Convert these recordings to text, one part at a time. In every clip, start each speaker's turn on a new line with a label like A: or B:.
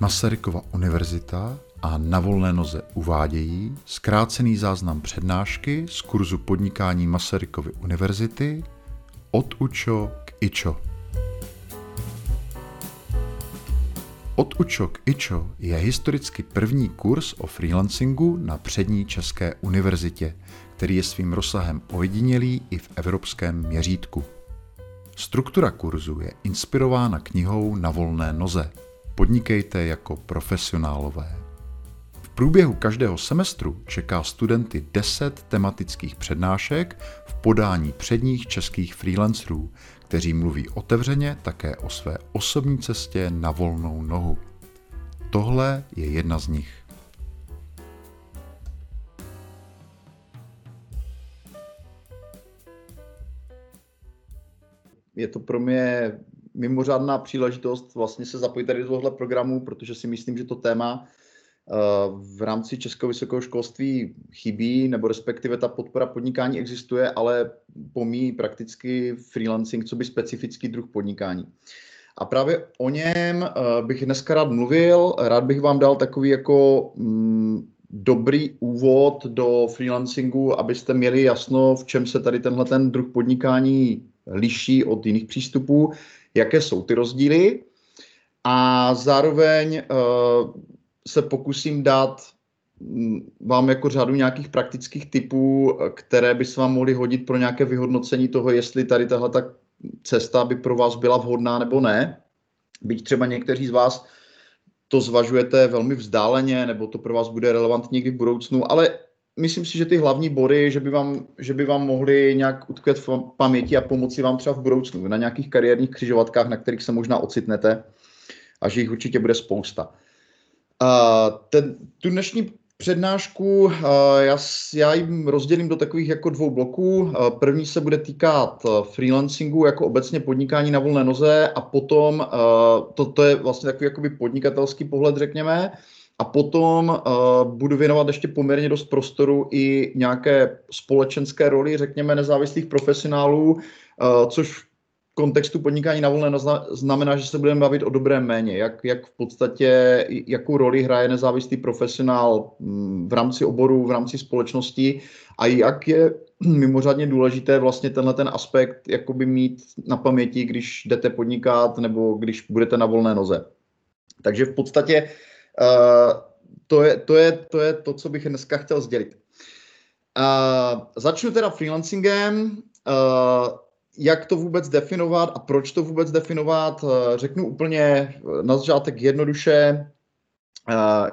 A: Masarykova univerzita a na volné noze uvádějí zkrácený záznam přednášky z kurzu podnikání Masarykovy univerzity od UČO k IČO. Od UČO k IČO je historicky první kurz o freelancingu na přední České univerzitě, který je svým rozsahem ojedinělý i v evropském měřítku. Struktura kurzu je inspirována knihou Na volné noze. Podnikejte jako profesionálové. V průběhu každého semestru čeká studenty 10 tematických přednášek v podání předních českých freelancerů, kteří mluví otevřeně také o své osobní cestě na volnou nohu. Tohle je jedna z nich.
B: je to pro mě mimořádná příležitost vlastně se zapojit tady do tohle programu, protože si myslím, že to téma eh, v rámci českého vysokého školství chybí, nebo respektive ta podpora podnikání existuje, ale pomíjí prakticky freelancing, co by specifický druh podnikání. A právě o něm eh, bych dneska rád mluvil. Rád bych vám dal takový jako mm, dobrý úvod do freelancingu, abyste měli jasno, v čem se tady tenhle ten druh podnikání liší od jiných přístupů, jaké jsou ty rozdíly a zároveň uh, se pokusím dát mm, vám jako řadu nějakých praktických typů, které by se vám mohly hodit pro nějaké vyhodnocení toho, jestli tady tahle ta cesta by pro vás byla vhodná nebo ne. Byť třeba někteří z vás to zvažujete velmi vzdáleně, nebo to pro vás bude relevantní někdy v budoucnu, ale myslím si, že ty hlavní body, že by vám, že by vám mohly nějak utkvět v paměti a pomoci vám třeba v budoucnu, na nějakých kariérních křižovatkách, na kterých se možná ocitnete a že jich určitě bude spousta. Uh, ten, tu dnešní přednášku já, já jim rozdělím do takových jako dvou bloků. První se bude týkat freelancingu jako obecně podnikání na volné noze a potom to, to je vlastně takový jakoby podnikatelský pohled, řekněme. A potom uh, budu věnovat ještě poměrně dost prostoru i nějaké společenské roli, řekněme, nezávislých profesionálů, uh, což v kontextu podnikání na volné znamená, že se budeme bavit o dobrém méně, jak, jak v podstatě, jakou roli hraje nezávislý profesionál mm, v rámci oboru, v rámci společnosti a jak je mimořádně důležité vlastně tenhle ten aspekt jakoby mít na paměti, když jdete podnikat nebo když budete na volné noze. Takže v podstatě to, je, to, je, to je to, co bych dneska chtěl sdělit. Uh, začnu teda freelancingem. Uh, jak to vůbec definovat a proč to vůbec definovat, řeknu úplně na začátek jednoduše,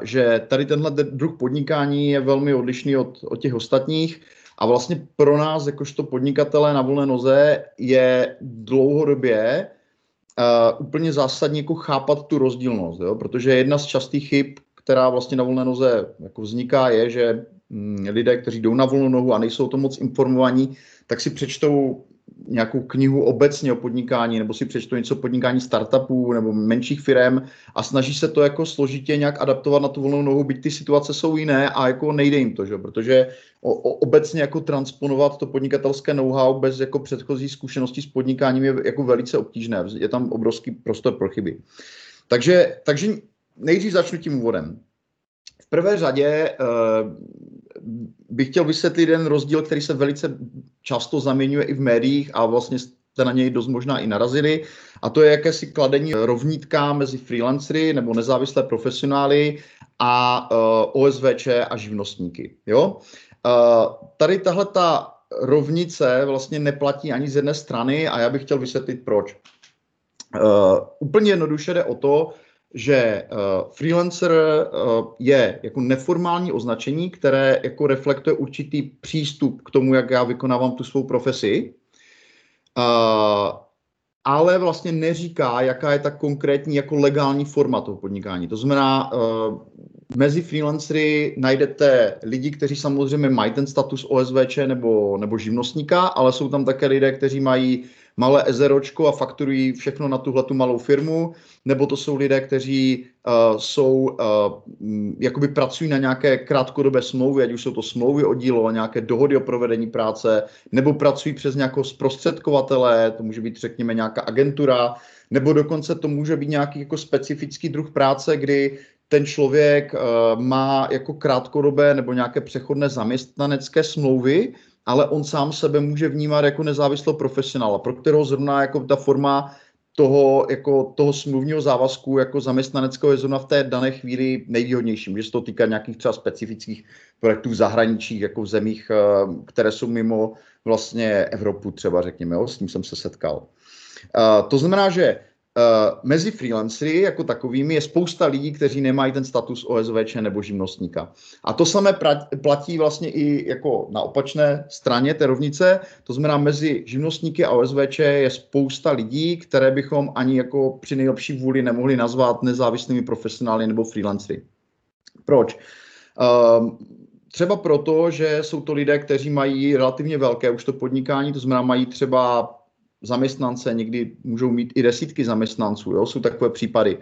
B: že tady tenhle druh podnikání je velmi odlišný od, od těch ostatních a vlastně pro nás, jakožto podnikatele na volné noze, je dlouhodobě uh, úplně zásadně jako chápat tu rozdílnost, jo? protože jedna z častých chyb, která vlastně na volné noze jako vzniká, je, že mm, lidé, kteří jdou na volnou nohu a nejsou to moc informovaní, tak si přečtou nějakou knihu obecně o podnikání, nebo si přečtou něco o podnikání startupů nebo menších firm a snaží se to jako složitě nějak adaptovat na tu volnou nohu, byť ty situace jsou jiné a jako nejde jim to, že? protože o, o, obecně jako transponovat to podnikatelské know-how bez jako předchozí zkušenosti s podnikáním je jako velice obtížné, je tam obrovský prostor pro chyby. Takže, takže nejdřív začnu tím úvodem. Prvé řadě uh, bych chtěl vysvětlit jeden rozdíl, který se velice často zaměňuje i v médiích a vlastně jste na něj dost možná i narazili, a to je jakési kladení rovnítka mezi freelancery nebo nezávislé profesionály a eh, OSVČ a živnostníky. Jo? Uh, tady tahle ta rovnice vlastně neplatí ani z jedné strany a já bych chtěl vysvětlit proč. Uh, úplně jednoduše jde o to, že uh, freelancer uh, je jako neformální označení, které jako reflektuje určitý přístup k tomu, jak já vykonávám tu svou profesi, uh, ale vlastně neříká, jaká je ta konkrétní jako legální forma toho podnikání. To znamená, uh, mezi freelancery najdete lidi, kteří samozřejmě mají ten status OSVČ nebo, nebo živnostníka, ale jsou tam také lidé, kteří mají malé ezeročko a fakturují všechno na tuhle tu malou firmu, nebo to jsou lidé, kteří uh, jsou, uh, jakoby pracují na nějaké krátkodobé smlouvy, ať už jsou to smlouvy o dílo, nějaké dohody o provedení práce, nebo pracují přes nějakého zprostředkovatele, to může být řekněme nějaká agentura, nebo dokonce to může být nějaký jako specifický druh práce, kdy ten člověk uh, má jako krátkodobé nebo nějaké přechodné zaměstnanecké smlouvy, ale on sám sebe může vnímat jako nezávislého profesionála, pro kterého zrovna jako ta forma toho, jako toho smluvního závazku jako zaměstnaneckého je zrovna v té dané chvíli nejvýhodnější. Může se to týkat nějakých třeba specifických projektů v zahraničí, jako v zemích, uh, které jsou mimo vlastně Evropu třeba, řekněme, jo, s tím jsem se setkal. Uh, to znamená, že mezi freelancery jako takovými je spousta lidí, kteří nemají ten status OSVČ nebo živnostníka. A to samé platí vlastně i jako na opačné straně té rovnice, to znamená mezi živnostníky a OSVČ je spousta lidí, které bychom ani jako při nejlepší vůli nemohli nazvat nezávislými profesionály nebo freelancery. Proč? Uh, Třeba proto, že jsou to lidé, kteří mají relativně velké už to podnikání, to znamená mají třeba zaměstnance, někdy můžou mít i desítky zaměstnanců, jo? jsou takové případy.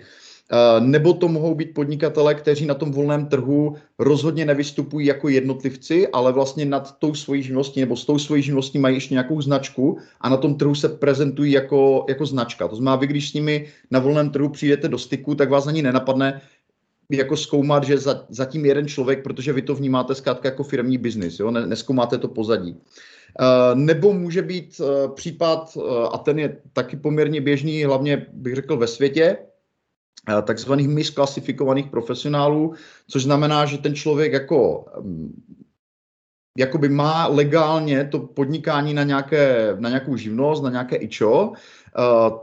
B: Eh, nebo to mohou být podnikatele, kteří na tom volném trhu rozhodně nevystupují jako jednotlivci, ale vlastně nad tou svojí živností nebo s tou svojí živností mají ještě nějakou značku a na tom trhu se prezentují jako, jako značka. To znamená, vy když s nimi na volném trhu přijdete do styku, tak vás ani nenapadne jako zkoumat, že za, zatím jeden člověk, protože vy to vnímáte zkrátka jako firmní biznis, jo? Ne, neskoumáte to pozadí. Eh, nebo může být eh, případ, eh, a ten je taky poměrně běžný, hlavně bych řekl ve světě, takzvaných misklasifikovaných profesionálů, což znamená, že ten člověk jako mm, jakoby má legálně to podnikání na, nějaké, na nějakou živnost, na nějaké ičo,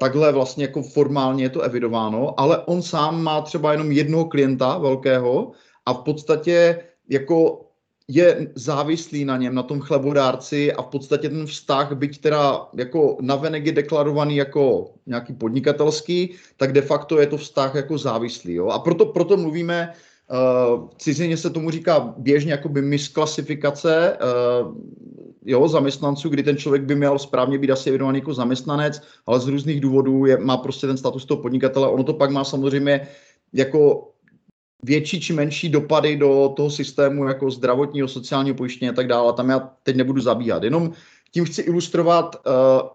B: takhle vlastně jako formálně je to evidováno, ale on sám má třeba jenom jednoho klienta velkého a v podstatě jako je závislý na něm, na tom chlebodárci a v podstatě ten vztah, byť teda jako navenek je deklarovaný jako nějaký podnikatelský, tak de facto je to vztah jako závislý. Jo? A proto, proto mluvíme, uh, cizině se tomu říká běžně jakoby misklasifikace uh, jo, zaměstnanců, kdy ten člověk by měl správně být asi evidovaný jako zaměstnanec, ale z různých důvodů je, má prostě ten status toho podnikatele. Ono to pak má samozřejmě jako větší či menší dopady do toho systému jako zdravotního, sociálního pojištění a tak dále. Tam já teď nebudu zabíhat. Jenom tím chci ilustrovat, uh,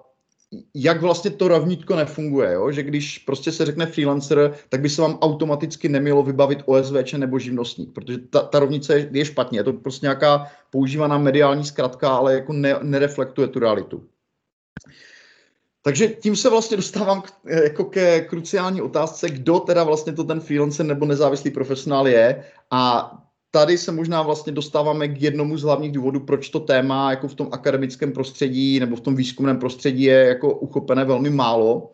B: jak vlastně to rovnítko nefunguje, jo? že když prostě se řekne freelancer, tak by se vám automaticky nemělo vybavit OSVČ nebo živnostník, protože ta, ta rovnice je, je špatně, je to prostě nějaká používaná mediální zkratka, ale jako ne, nereflektuje tu realitu. Takže tím se vlastně dostávám k, jako ke kruciální otázce, kdo teda vlastně to ten freelancer nebo nezávislý profesionál je a tady se možná vlastně dostáváme k jednomu z hlavních důvodů, proč to téma jako v tom akademickém prostředí nebo v tom výzkumném prostředí je jako uchopené velmi málo.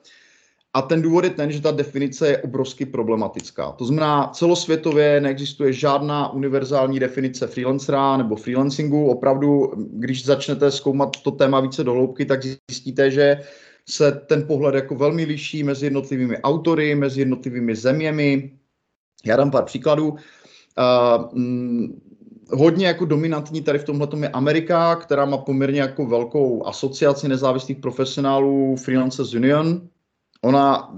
B: A ten důvod je ten, že ta definice je obrovsky problematická. To znamená, celosvětově neexistuje žádná univerzální definice freelancera nebo freelancingu. Opravdu, když začnete zkoumat to téma více dohloubky, tak zjistíte, že se ten pohled jako velmi liší mezi jednotlivými autory, mezi jednotlivými zeměmi. Já dám pár příkladů. Mm, hodně jako dominantní tady v tomhle je Amerika, která má poměrně jako velkou asociaci nezávislých profesionálů Freelancers Union. Ona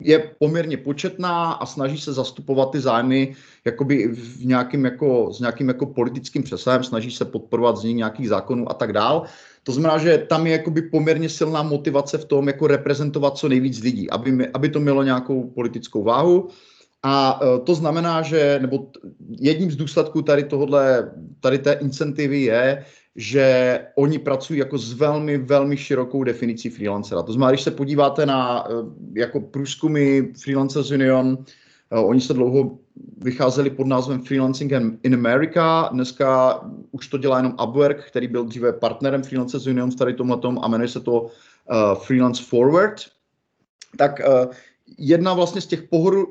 B: je poměrně početná a snaží se zastupovat ty zájmy jakoby v nějakým jako, s nějakým jako politickým přesahem, snaží se podporovat z nich nějakých zákonů a tak dál. To znamená, že tam je jakoby poměrně silná motivace v tom, jako reprezentovat co nejvíc lidí, aby, aby to mělo nějakou politickou váhu. A e, to znamená, že, nebo jedním z důsledků tady tohohle, tady té incentivy je, že oni pracují jako s velmi, velmi širokou definicí freelancera. To znamená, když se podíváte na e, jako průzkumy Freelancers Union, oni se dlouho vycházeli pod názvem Freelancing in America. Dneska už to dělá jenom Upwork, který byl dříve partnerem Freelancers Union tady tomhletom a jmenuje se to uh, Freelance Forward. Tak uh, jedna vlastně z těch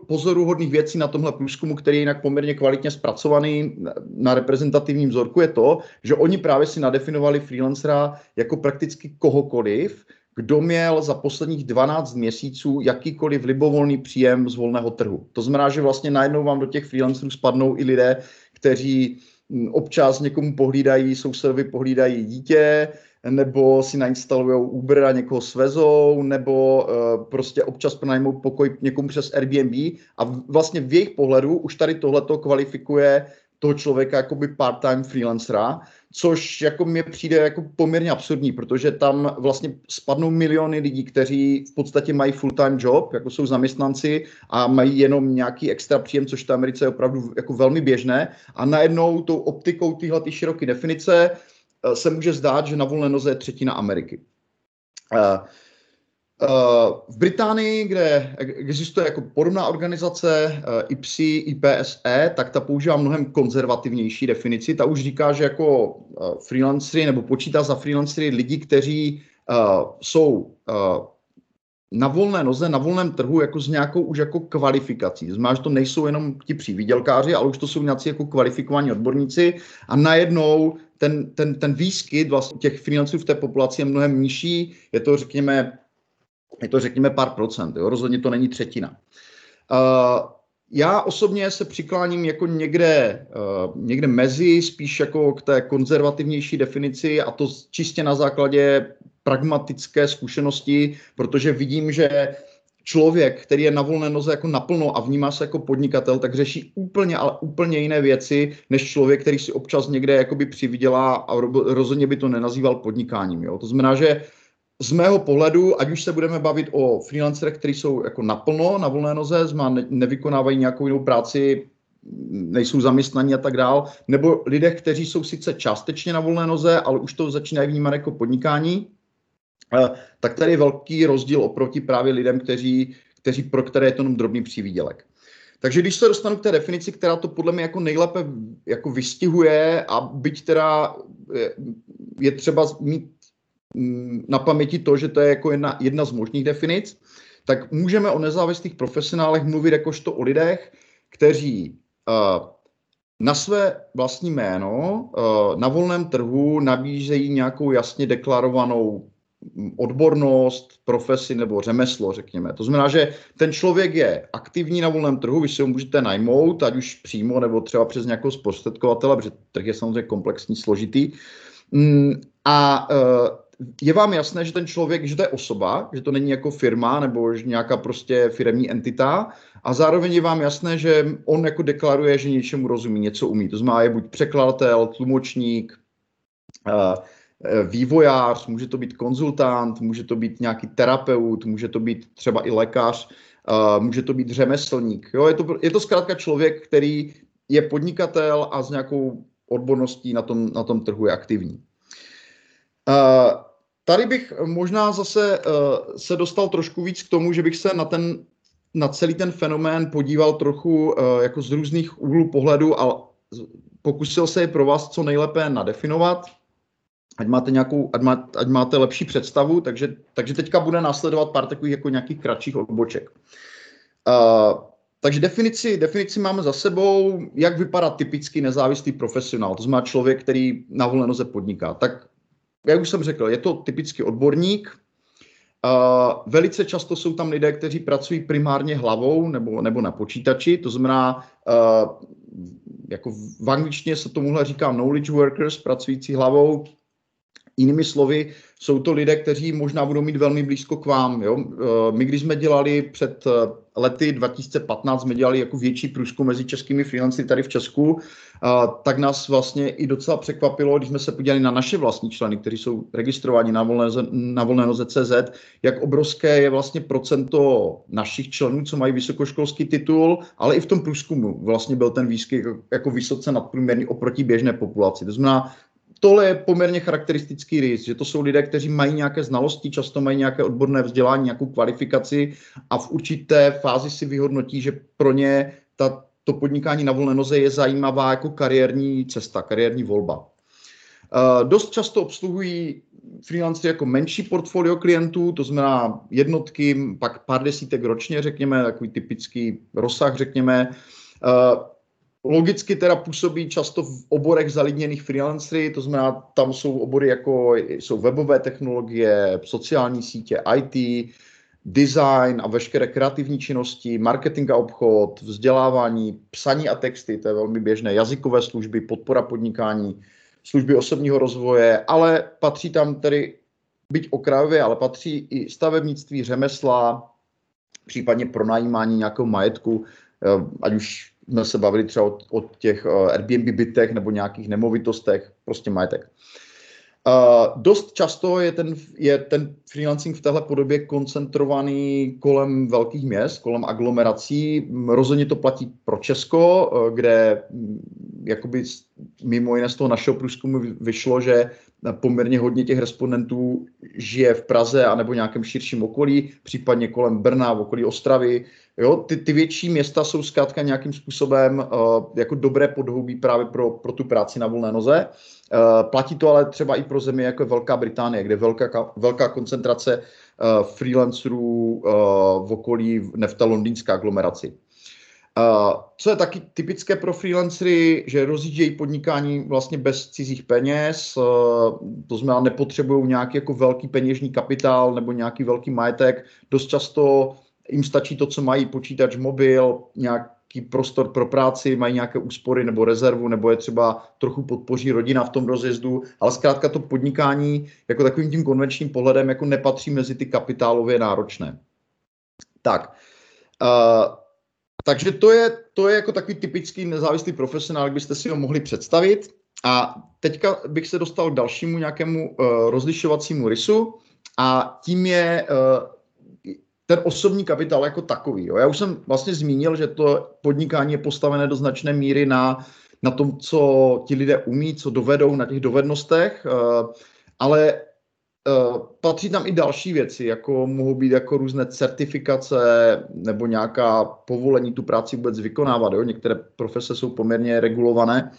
B: pozoruhodných věcí na tomhle průzkumu, který je jinak poměrně kvalitně zpracovaný na reprezentativním vzorku, je to, že oni právě si nadefinovali freelancera jako prakticky kohokoliv, kdo měl za posledních 12 měsíců jakýkoliv libovolný příjem z volného trhu. To znamená, že vlastně najednou vám do těch freelancerů spadnou i lidé, kteří hm, občas někomu pohlídají, sousedovi pohlídají dítě, nebo si nainstalují Uber a někoho svezou, nebo uh, prostě občas pronajmou pokoj někomu přes Airbnb a vlastně v jejich pohledu už tady tohleto kvalifikuje toho člověka jako by part-time freelancera, což jako mě přijde jako poměrně absurdní, protože tam vlastně spadnou miliony lidí, kteří v podstatě mají full-time job, jako jsou zaměstnanci a mají jenom nějaký extra příjem, což v Americe je opravdu jako velmi běžné a najednou tou optikou téhle široké definice eh, se může zdát, že na volné noze je třetina Ameriky. Uh, v Británii, kde existuje jako podobná organizace IPSI, IPSE, tak ta používá mnohem konzervativnější definici. Ta už říká, že jako freelancery nebo počítá za freelancery lidi, kteří jsou na volné noze, na volném trhu jako s nějakou už jako kvalifikací. Znamená, že to nejsou jenom ti přívídělkáři, ale už to jsou nějací jako kvalifikovaní odborníci a najednou ten, ten, ten výskyt vlastně těch freelancerů v té populaci je mnohem nižší. Je to, řekněme, je to řekněme pár procent, jo? rozhodně to není třetina. Uh, já osobně se přikláním jako někde, uh, někde mezi, spíš jako k té konzervativnější definici a to čistě na základě pragmatické zkušenosti, protože vidím, že člověk, který je na volné noze jako naplno a vnímá se jako podnikatel, tak řeší úplně, ale úplně jiné věci, než člověk, který si občas někde jakoby přivydělá a rozhodně by to nenazýval podnikáním. Jo? To znamená, že z mého pohledu, ať už se budeme bavit o freelancerech, kteří jsou jako naplno na volné noze, zma, ne, nevykonávají nějakou jinou práci, nejsou zaměstnaní a tak dál, nebo lidé, kteří jsou sice částečně na volné noze, ale už to začínají vnímat jako podnikání, eh, tak tady je velký rozdíl oproti právě lidem, kteří, kteří pro které je to jenom drobný přívídělek. Takže když se dostanu k té definici, která to podle mě jako nejlépe jako vystihuje a byť teda je, je třeba mít na paměti to, že to je jako jedna, jedna z možných definic, tak můžeme o nezávislých profesionálech mluvit jakožto o lidech, kteří uh, na své vlastní jméno uh, na volném trhu nabízejí nějakou jasně deklarovanou mm, odbornost, profesi nebo řemeslo, řekněme. To znamená, že ten člověk je aktivní na volném trhu, vy si ho můžete najmout, ať už přímo nebo třeba přes nějakou zprostředkovatele, protože trh je samozřejmě komplexní, složitý. Mm, a uh, je vám jasné, že ten člověk, že to je osoba, že to není jako firma nebo nějaká prostě firmní entita a zároveň je vám jasné, že on jako deklaruje, že něčemu rozumí, něco umí. To znamená, je buď překladatel, tlumočník, eh, eh, vývojář, může to být konzultant, může to být nějaký terapeut, může to být třeba i lékař, eh, může to být řemeslník. Jo, je, to, je to zkrátka člověk, který je podnikatel a s nějakou odborností na tom, na tom trhu je aktivní. Tady bych možná zase uh, se dostal trošku víc k tomu, že bych se na ten na celý ten fenomén podíval trochu uh, jako z různých úhlů pohledu a pokusil se je pro vás co nejlépe nadefinovat, ať máte, nějakou, ať, má, ať máte lepší představu, takže, takže teďka bude následovat pár takových jako nějakých kratších odboček. Uh, takže definici, definici máme za sebou, jak vypadá typický nezávislý profesionál, to znamená člověk, který na volné noze podniká. Tak jak už jsem řekl, je to typický odborník. Uh, velice často jsou tam lidé, kteří pracují primárně hlavou nebo, nebo na počítači, to znamená, uh, jako v angličtině se tomuhle říká knowledge workers, pracující hlavou, Jinými slovy, jsou to lidé, kteří možná budou mít velmi blízko k vám. Jo? My, když jsme dělali před lety 2015, jsme dělali jako větší průzkum mezi českými freelancery tady v Česku, tak nás vlastně i docela překvapilo, když jsme se podívali na naše vlastní členy, kteří jsou registrováni na volné, na volné CZ, jak obrovské je vlastně procento našich členů, co mají vysokoškolský titul, ale i v tom průzkumu vlastně byl ten výskyt jako vysoce nadprůměrný oproti běžné populaci. To znamená, tohle je poměrně charakteristický rys, že to jsou lidé, kteří mají nějaké znalosti, často mají nějaké odborné vzdělání, nějakou kvalifikaci a v určité fázi si vyhodnotí, že pro ně ta, to podnikání na volné noze je zajímavá jako kariérní cesta, kariérní volba. Uh, dost často obsluhují freelancery jako menší portfolio klientů, to znamená jednotky, pak pár desítek ročně, řekněme, takový typický rozsah, řekněme. Logicky teda působí často v oborech zalidněných freelancery, to znamená, tam jsou obory jako jsou webové technologie, sociální sítě, IT, design a veškeré kreativní činnosti, marketing a obchod, vzdělávání, psaní a texty, to je velmi běžné, jazykové služby, podpora podnikání, služby osobního rozvoje, ale patří tam tedy, byť okrajově, ale patří i stavebnictví, řemesla, případně pronajímání nějakého majetku, eh, ať už jsme se bavili třeba o, o těch eh, Airbnb bytech nebo nějakých nemovitostech, prostě majetek. Uh, dost často je ten, je ten freelancing v téhle podobě koncentrovaný kolem velkých měst, kolem aglomerací. Rozhodně to platí pro Česko, uh, kde mm, jakoby mimo jiné z toho našeho průzkumu vyšlo, že poměrně hodně těch respondentů žije v Praze a nebo nějakém širším okolí, případně kolem Brna, v okolí Ostravy. Jo, ty, ty větší města jsou zkrátka nějakým způsobem uh, jako dobré podhoubí právě pro, pro tu práci na volné noze. Uh, platí to ale třeba i pro země jako je Velká Británie, kde velká, velká koncentrace uh, freelancerů uh, v okolí, ne v té londýnské aglomeraci. Uh, co je taky typické pro freelancery, že rozjíždějí podnikání vlastně bez cizích peněz, uh, to znamená nepotřebují nějaký jako velký peněžní kapitál nebo nějaký velký majetek. Dost často jim stačí to, co mají, počítač, mobil, nějaký prostor pro práci, mají nějaké úspory nebo rezervu, nebo je třeba trochu podpoří rodina v tom rozjezdu, ale zkrátka to podnikání jako takovým tím konvenčním pohledem jako nepatří mezi ty kapitálově náročné. Tak, uh, takže to je, to je jako takový typický nezávislý profesionál, jak byste si ho mohli představit. A teďka bych se dostal k dalšímu nějakému uh, rozlišovacímu rysu a tím je uh, ten osobní kapitál jako takový. Jo. Já už jsem vlastně zmínil, že to podnikání je postavené do značné míry na, na tom, co ti lidé umí, co dovedou, na těch dovednostech, uh, ale Uh, patří tam i další věci, jako mohou být jako různé certifikace nebo nějaká povolení tu práci vůbec vykonávat. Jo? Některé profese jsou poměrně regulované.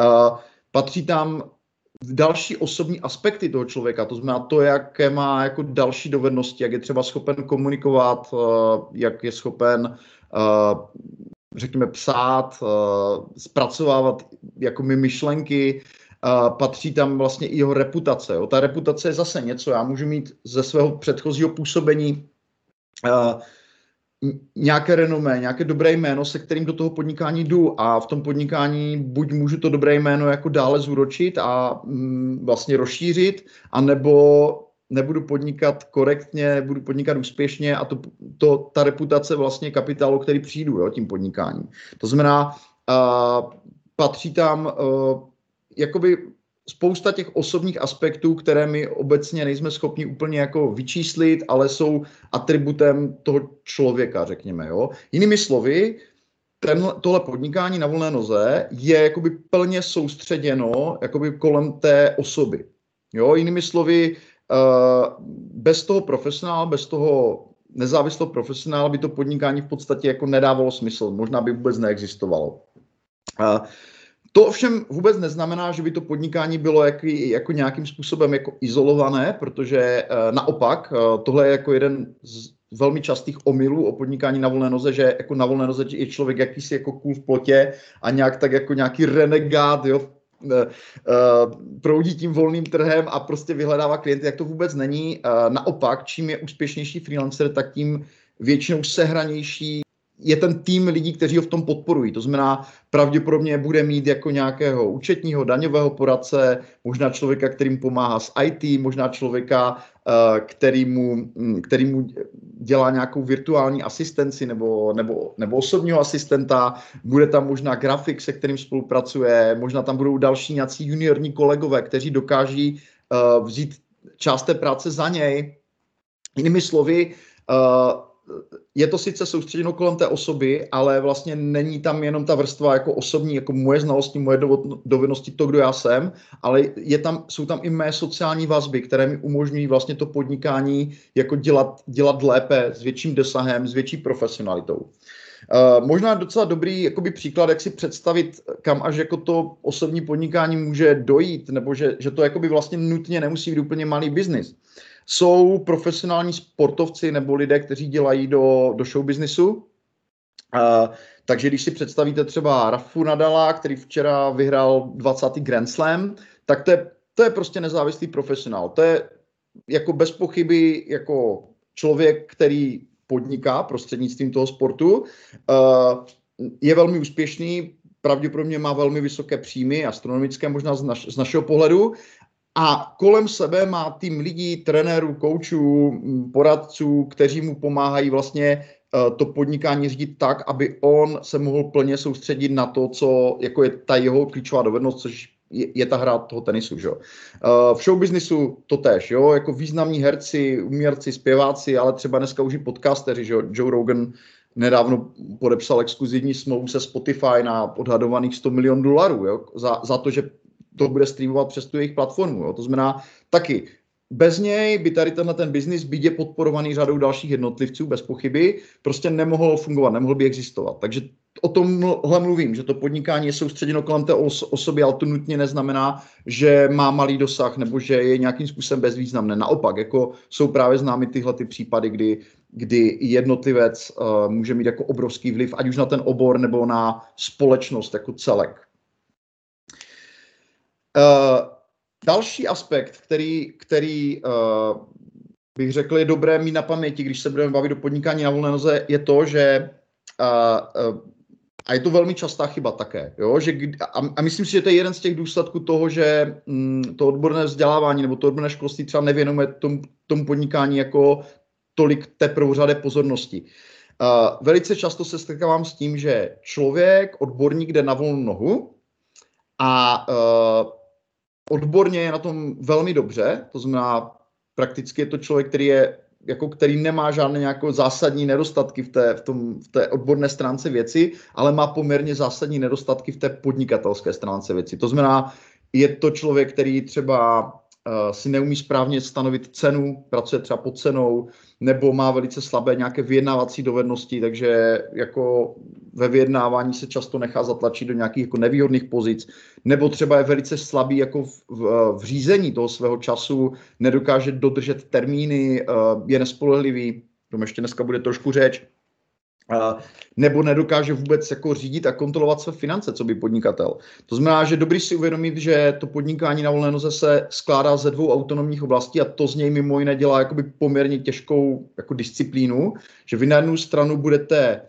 B: Uh, patří tam další osobní aspekty toho člověka, to znamená to, jaké má jako další dovednosti, jak je třeba schopen komunikovat, uh, jak je schopen řekněme psát, zpracovávat jako my myšlenky, patří tam vlastně i jeho reputace. Ta reputace je zase něco, já můžu mít ze svého předchozího působení nějaké renomé, nějaké dobré jméno, se kterým do toho podnikání jdu a v tom podnikání buď můžu to dobré jméno jako dále zúročit a mm, vlastně rozšířit, anebo nebudu podnikat korektně, budu podnikat úspěšně a to, to ta reputace vlastně kapitálu, který přijdu jo, tím podnikáním. To znamená, uh, patří tam uh, jakoby spousta těch osobních aspektů, které my obecně nejsme schopni úplně jako vyčíslit, ale jsou atributem toho člověka, řekněme. Jo? Jinými slovy, ten, tohle podnikání na volné noze je jakoby plně soustředěno jakoby kolem té osoby. Jo? Jinými slovy, uh, bez toho profesionála, bez toho nezávislého profesionála by to podnikání v podstatě jako nedávalo smysl. Možná by vůbec neexistovalo. To ovšem vůbec neznamená, že by to podnikání bylo jak, jako nějakým způsobem jako izolované, protože e, naopak e, tohle je jako jeden z velmi častých omylů o podnikání na volné noze, že jako na volné noze je člověk jakýsi jako kůl v plotě a nějak tak jako nějaký renegát, jo, e, proudí tím volným trhem a prostě vyhledává klienty, jak to vůbec není. Naopak, čím je úspěšnější freelancer, tak tím většinou sehranější je ten tým lidí, kteří ho v tom podporují. To znamená, pravděpodobně bude mít jako nějakého účetního, daňového poradce, možná člověka, kterým pomáhá s IT, možná člověka, eh, který mu, hm, který mu dělá nějakou virtuální asistenci nebo, nebo, nebo osobního asistenta, bude tam možná grafik, se kterým spolupracuje, možná tam budou další nějací juniorní kolegové, kteří dokáží uh, vzít část té práce za něj. Jinými slovy, uh, je to sice soustředěno kolem té osoby, ale vlastně není tam jenom ta vrstva jako osobní, jako moje znalosti, moje dovednosti, to, kdo já jsem, ale je tam, jsou tam i mé sociální vazby, které mi umožňují vlastně to podnikání jako dělat, dělat lépe, s větším dosahem, s větší profesionalitou. Uh, možná docela dobrý jakoby příklad, jak si představit, kam až jako to osobní podnikání může dojít, nebo že, že to jakoby vlastně nutně nemusí být úplně malý biznis jsou profesionální sportovci nebo lidé, kteří dělají do, do show businessu. Uh, takže když si představíte třeba Rafu Nadala, který včera vyhrál 20. Grand Slam, tak to je, to je prostě nezávislý profesionál. To je jako bez pochyby jako člověk, který podniká prostřednictvím toho sportu, uh, je velmi úspěšný, pravděpodobně má velmi vysoké příjmy, astronomické možná z, naš, z našeho pohledu, a kolem sebe má tým lidí, trenérů, koučů, poradců, kteří mu pomáhají vlastně eh, to podnikání řídit tak, aby on se mohl plně soustředit na to, co jako je ta jeho klíčová dovednost, což je, ta hra toho tenisu. Že? Uh, v showbiznisu to tež, jo? jako významní herci, uměrci, zpěváci, ale třeba dneska už i podcasteři, že? Joe Rogan nedávno podepsal exkluzivní smlouvu se Spotify na odhadovaných 100 milionů dolarů? Za, za to, že to bude streamovat přes tu jejich platformu. Jo? To znamená taky, bez něj by tady tenhle ten biznis, bydě podporovaný řadou dalších jednotlivců, bez pochyby, prostě nemohl fungovat, nemohl by existovat. Takže o tomhle mluvím, že to podnikání je soustředěno kolem té os- osoby, ale to nutně neznamená, že má malý dosah nebo že je nějakým způsobem bezvýznamné. Naopak, jako jsou právě známy tyhle ty případy, kdy, kdy jednotlivec uh, může mít jako obrovský vliv, ať už na ten obor nebo na společnost jako celek. Uh, další aspekt, který, který uh, bych řekl, je dobré mít na paměti, když se budeme bavit o podnikání na volné noze, je to, že uh, a je to velmi častá chyba také, jo? Že, a, a myslím si, že to je jeden z těch důsledků toho, že mm, to odborné vzdělávání nebo to odborné školství třeba nevěnuje tom, tomu podnikání jako tolik té prvořadé pozornosti. Uh, velice často se setkávám s tím, že člověk, odborník, jde na volnou nohu a uh, odborně je na tom velmi dobře, to znamená, prakticky je to člověk, který je jako který nemá žádné nějaké zásadní nedostatky v té, v, tom, v té odborné stránce věci, ale má poměrně zásadní nedostatky v té podnikatelské stránce věci. To znamená, je to člověk, který třeba uh, si neumí správně stanovit cenu, pracuje třeba pod cenou, nebo má velice slabé nějaké vyjednávací dovednosti, takže jako ve vyjednávání se často nechá zatlačit do nějakých jako nevýhodných pozic, nebo třeba je velice slabý jako v, v, v řízení toho svého času, nedokáže dodržet termíny, uh, je nespolehlivý, tom ještě dneska bude trošku řeč, nebo nedokáže vůbec jako řídit a kontrolovat své finance, co by podnikatel. To znamená, že dobrý si uvědomit, že to podnikání na volné noze se skládá ze dvou autonomních oblastí a to z něj mimo jiné dělá jakoby poměrně těžkou jako disciplínu, že vy na jednu stranu budete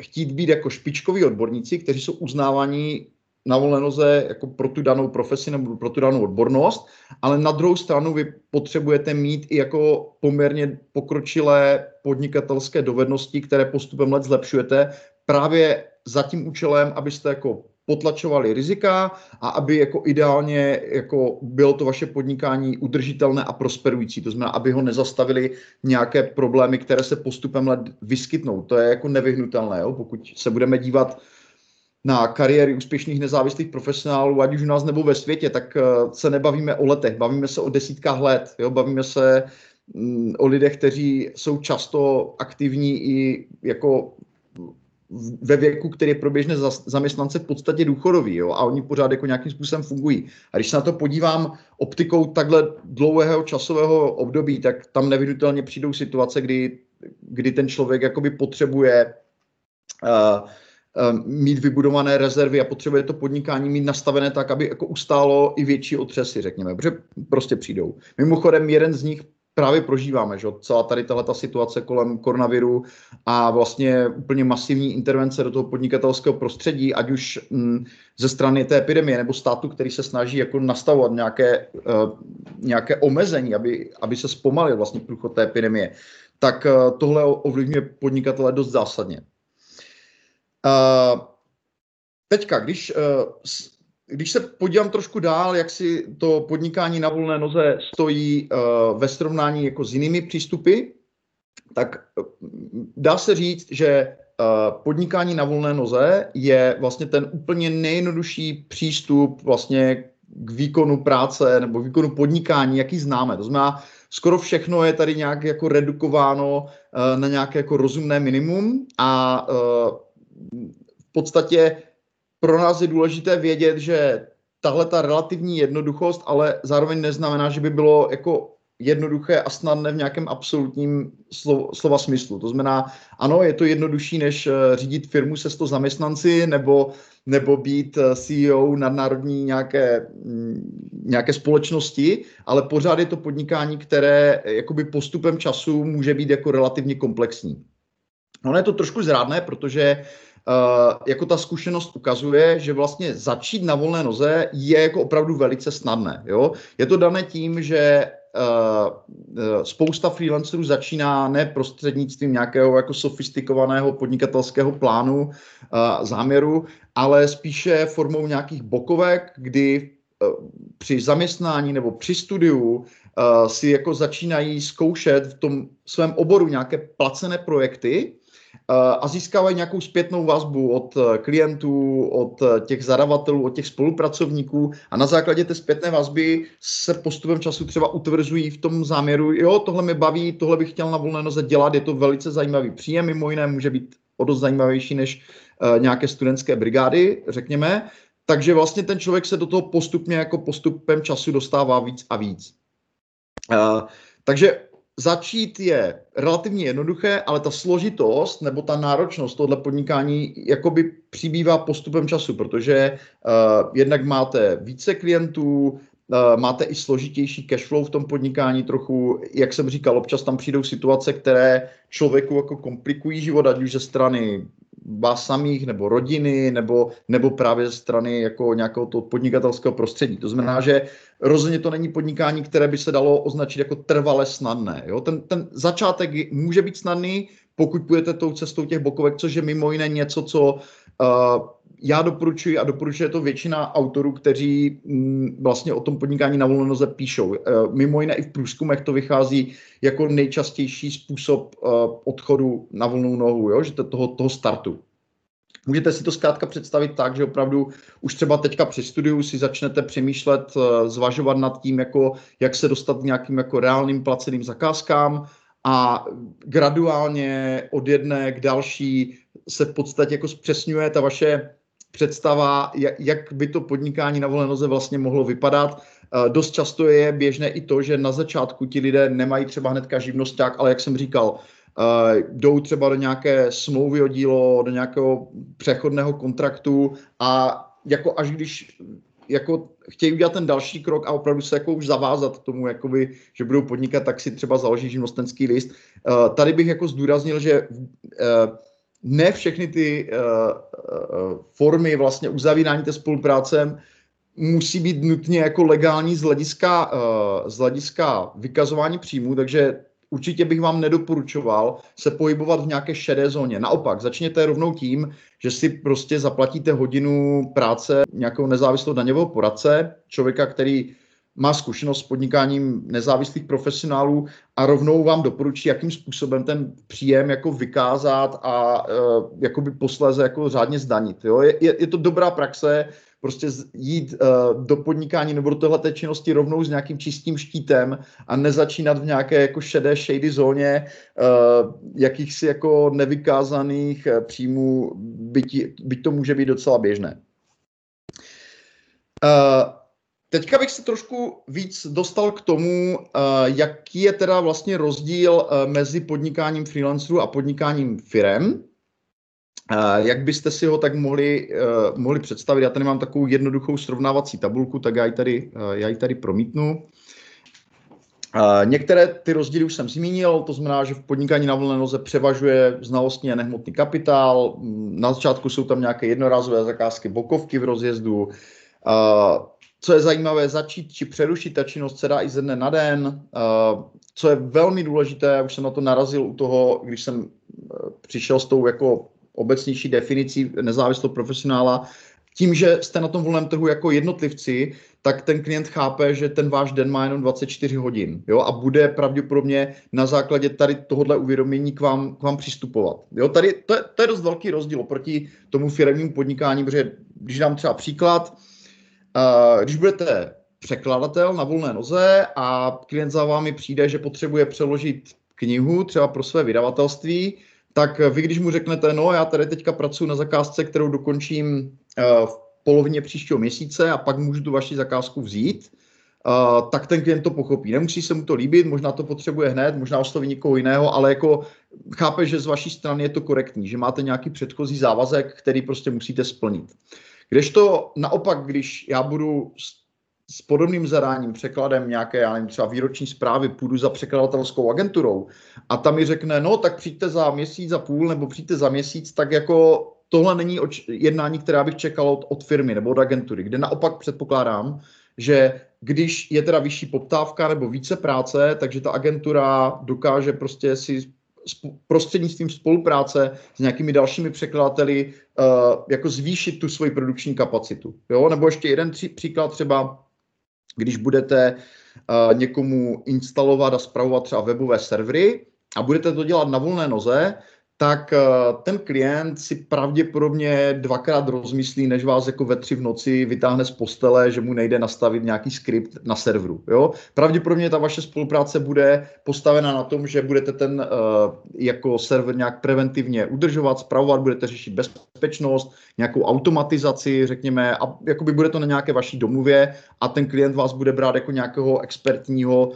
B: chtít být jako špičkoví odborníci, kteří jsou uznávaní na volné noze jako pro tu danou profesi nebo pro tu danou odbornost, ale na druhou stranu vy potřebujete mít i jako poměrně pokročilé podnikatelské dovednosti, které postupem let zlepšujete právě za tím účelem, abyste jako potlačovali rizika a aby jako ideálně jako bylo to vaše podnikání udržitelné a prosperující. To znamená, aby ho nezastavili nějaké problémy, které se postupem let vyskytnou. To je jako nevyhnutelné. Jo? Pokud se budeme dívat na kariéry úspěšných nezávislých profesionálů, ať už u nás nebo ve světě, tak eh, se nebavíme o letech, bavíme se o desítkách let, jo? bavíme se mm, o lidech, kteří jsou často aktivní i jako ve věku, který je pro běžné zaměstnance v podstatě důchodový jo? a oni pořád jako nějakým způsobem fungují. A když se na to podívám optikou takhle dlouhého časového období, tak tam nevyhnutelně přijdou situace, kdy, kdy ten člověk jakoby potřebuje uh, mít vybudované rezervy a potřebuje to podnikání mít nastavené tak, aby jako ustálo i větší otřesy, řekněme, protože prostě přijdou. Mimochodem, jeden z nich právě prožíváme, že celá tady tahle situace kolem koronaviru a vlastně úplně masivní intervence do toho podnikatelského prostředí, ať už m, mm, ze strany té epidemie nebo státu, který se snaží jako nastavovat nějaké, uh, nějaké omezení, aby, aby se zpomalil vlastně průchod té epidemie, tak uh, tohle ovlivňuje podnikatele dost zásadně. Uh, teďka, když, uh, když se podívám trošku dál, jak si to podnikání na volné noze stojí uh, ve srovnání jako s jinými přístupy, tak dá se říct, že podnikání na volné noze je vlastně ten úplně nejjednodušší přístup vlastně k výkonu práce nebo výkonu podnikání, jaký známe. To znamená, skoro všechno je tady nějak jako redukováno na nějaké jako rozumné minimum a v podstatě pro nás je důležité vědět, že tahle ta relativní jednoduchost, ale zároveň neznamená, že by bylo jako jednoduché a snadné v nějakém absolutním slova, slova smyslu. To znamená, ano, je to jednodušší, než eh, řídit firmu se 100 zaměstnanci nebo, nebo být eh, CEO nadnárodní nějaké, mm, nějaké společnosti, ale pořád je to podnikání, které eh, jakoby postupem času může být jako relativně komplexní. Ono je to trošku zrádné, protože jako ta zkušenost ukazuje, že vlastně začít na volné noze je jako opravdu velice snadné. Jo? Je to dané tím, že uh, spousta freelancerů začíná ne prostřednictvím nějakého jako sofistikovaného podnikatelského plánu, záměru, ale spíše formou nějakých bokovek, kdy při zaměstnání nebo při studiu si jako začínají zkoušet v tom svém oboru nějaké placené projekty, Eh, a získávají nějakou zpětnou vazbu od eh, klientů, od eh, těch zadavatelů, od těch spolupracovníků a na základě té zpětné vazby se postupem času třeba utvrzují v tom záměru, jo, tohle mi baví, tohle bych chtěl na volné noze dělat, je to velice zajímavý příjem, mimo jiné může být o dost zajímavější než nějaké studentské brigády, řekněme. Takže vlastně ten člověk se do toho postupně jako postupem času dostává víc a víc. Uh, takže začít je relativně jednoduché, ale ta složitost nebo ta náročnost tohle podnikání jakoby přibývá postupem času, protože uh, jednak máte více klientů, uh, máte i složitější cashflow v tom podnikání trochu, jak jsem říkal, občas tam přijdou situace, které člověku jako komplikují život, ať už ze strany vás samých, nebo rodiny, nebo, nebo právě ze strany jako nějakého toho podnikatelského prostředí. To znamená, že rozhodně to není podnikání, které by se dalo označit jako trvale snadné. Jo? Ten, ten začátek může být snadný, pokud půjdete tou cestou těch bokovek, což je mimo jiné něco, co uh, já doporučuji a doporučuje to většina autorů, kteří mm, vlastně o tom podnikání na volnoze píšou. Uh, mimo jiné i v průzkumech to vychází jako nejčastější způsob uh, odchodu na volnou nohu, jo? že to, toho, toho startu. Můžete si to zkrátka představit tak, že opravdu už třeba teďka při studiu si začnete přemýšlet, zvažovat nad tím, jako, jak se dostat k nějakým jako reálným placeným zakázkám a graduálně od jedné k další se v podstatě jako zpřesňuje ta vaše představa, jak by to podnikání na volné noze vlastně mohlo vypadat. Dost často je běžné i to, že na začátku ti lidé nemají třeba hnedka živnosták, ale jak jsem říkal, jdou třeba do nějaké smlouvy o dílo, do nějakého přechodného kontraktu a jako až když jako chtějí udělat ten další krok a opravdu se jako už zavázat k tomu, jakoby, že budou podnikat, tak si třeba založí živnostenský list. Uh, tady bych jako zdůraznil, že uh, ne všechny ty formy vlastně uzavírání té spolupráce musí být nutně jako legální z hlediska, z hlediska vykazování příjmů, takže určitě bych vám nedoporučoval se pohybovat v nějaké šedé zóně. Naopak, začněte rovnou tím, že si prostě zaplatíte hodinu práce nějakého nezávislého daňového poradce, člověka, který má zkušenost s podnikáním nezávislých profesionálů a rovnou vám doporučí, jakým způsobem ten příjem jako vykázat a uh, jakoby posléze jako řádně zdanit. Jo? Je, je, je to dobrá praxe, prostě jít uh, do podnikání nebo do téhle činnosti rovnou s nějakým čistým štítem a nezačínat v nějaké jako šedé, shady zóně uh, jakýchsi jako nevykázaných uh, příjmů, byť, byť to může být docela běžné. Uh, Teďka bych se trošku víc dostal k tomu, jaký je teda vlastně rozdíl mezi podnikáním freelancerů a podnikáním firem. Jak byste si ho tak mohli, uh, mohli představit? Já tady mám takovou jednoduchou srovnávací tabulku, tak já ji tady, uh, já ji tady promítnu. Uh, některé ty rozdíly už jsem zmínil, to znamená, že v podnikání na volné noze převažuje znalostní a nehmotný kapitál. Na začátku jsou tam nějaké jednorázové zakázky, bokovky v rozjezdu. Co je zajímavé, začít či přerušit ta činnost se dá i ze dne na den. Co je velmi důležité, už jsem na to narazil u toho, když jsem přišel s tou jako obecnější definicí nezávislého profesionála, tím, že jste na tom volném trhu jako jednotlivci, tak ten klient chápe, že ten váš den má jenom 24 hodin jo, a bude pravděpodobně na základě tady tohohle uvědomění k vám, k vám přistupovat. Jo, tady to je, to je dost velký rozdíl oproti tomu firmnímu podnikání, protože když dám třeba příklad, uh, když budete překladatel na volné noze a klient za vámi přijde, že potřebuje přeložit knihu třeba pro své vydavatelství, tak vy, když mu řeknete, no já tady teďka pracuji na zakázce, kterou dokončím eh, v polovině příštího měsíce a pak můžu tu vaši zakázku vzít, Uh, tak ten klient to pochopí. Nemusí se mu to líbit, možná to potřebuje hned, možná osloví někoho jiného, ale jako chápe, že z vaší strany je to korektní, že máte nějaký předchozí závazek, který prostě musíte splnit. Kdežto naopak, když já budu s podobným zadáním, překladem nějaké, já nevím, třeba výroční zprávy, půjdu za překladatelskou agenturou a tam mi řekne, no tak přijďte za měsíc a půl nebo přijďte za měsíc, tak jako tohle není jednání, která bych čekal od, od firmy nebo od agentury, kde naopak předpokládám, že když je teda vyšší poptávka nebo více práce, takže ta agentura dokáže prostě si prostřednictvím spolupráce s nějakými dalšími překladateli uh, jako zvýšit tu svoji produkční kapacitu. Jo? Nebo ještě jeden tři, příklad třeba, když budete uh, někomu instalovat a zpravovat třeba webové servery a budete to dělat na volné noze, tak eh, ten klient si pravděpodobně dvakrát rozmyslí, než vás jako ve tři v noci vytáhne z postele, že mu nejde nastavit nějaký skript na serveru. Jo? Pravděpodobně ta vaše spolupráce bude postavena na tom, že budete ten uh, jako server nějak preventivně udržovat, zpravovat, budete řešit bezpečnost, nějakou automatizaci, řekněme, a jakoby bude to na nějaké vaší domluvě a ten klient vás bude brát jako nějakého expertního uh,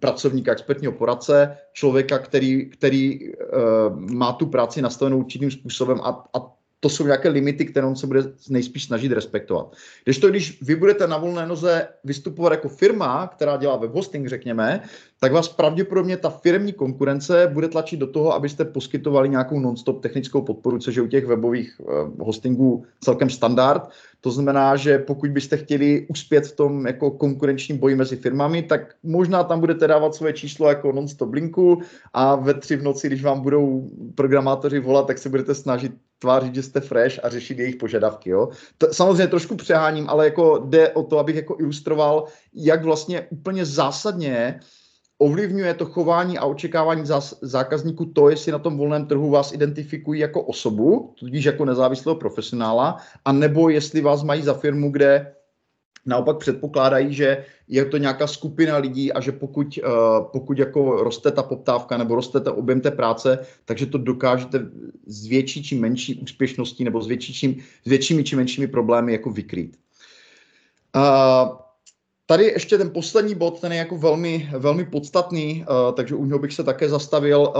B: pracovníka, expertního poradce, člověka, který, který uh, má tu práci nastavenou určitým způsobem a, a to jsou nějaké limity, které on se bude nejspíš snažit respektovat. Když to, když vy budete na volné noze vystupovat jako firma, která dělá web hosting, řekněme, tak vás pravděpodobně ta firmní konkurence bude tlačit do toho, abyste poskytovali nějakou non-stop technickou podporu, což je u těch webových uh, hostingů celkem standard. To znamená, že pokud byste chtěli uspět v tom jako konkurenčním boji mezi firmami, tak možná tam budete dávat svoje číslo jako non-stop linku a ve tři v noci, když vám budou programátoři volat, tak se budete snažit tvářit, že jste fresh a řešit jejich požadavky. Jo? To, samozřejmě trošku přeháním, ale jako jde o to, abych jako ilustroval, jak vlastně úplně zásadně ovlivňuje to chování a očekávání zákazníků to, jestli na tom volném trhu vás identifikují jako osobu, tudíž jako nezávislého profesionála, a nebo jestli vás mají za firmu, kde naopak předpokládají, že je to nějaká skupina lidí a že pokud, uh, pokud jako roste ta poptávka nebo roste ten objem té práce, takže to dokážete s větší či menší úspěšností nebo s, větší, čím, s většími či menšími problémy jako vykrýt. Uh, Tady ještě ten poslední bod, ten je jako velmi, velmi podstatný, uh, takže u něho bych se také zastavil.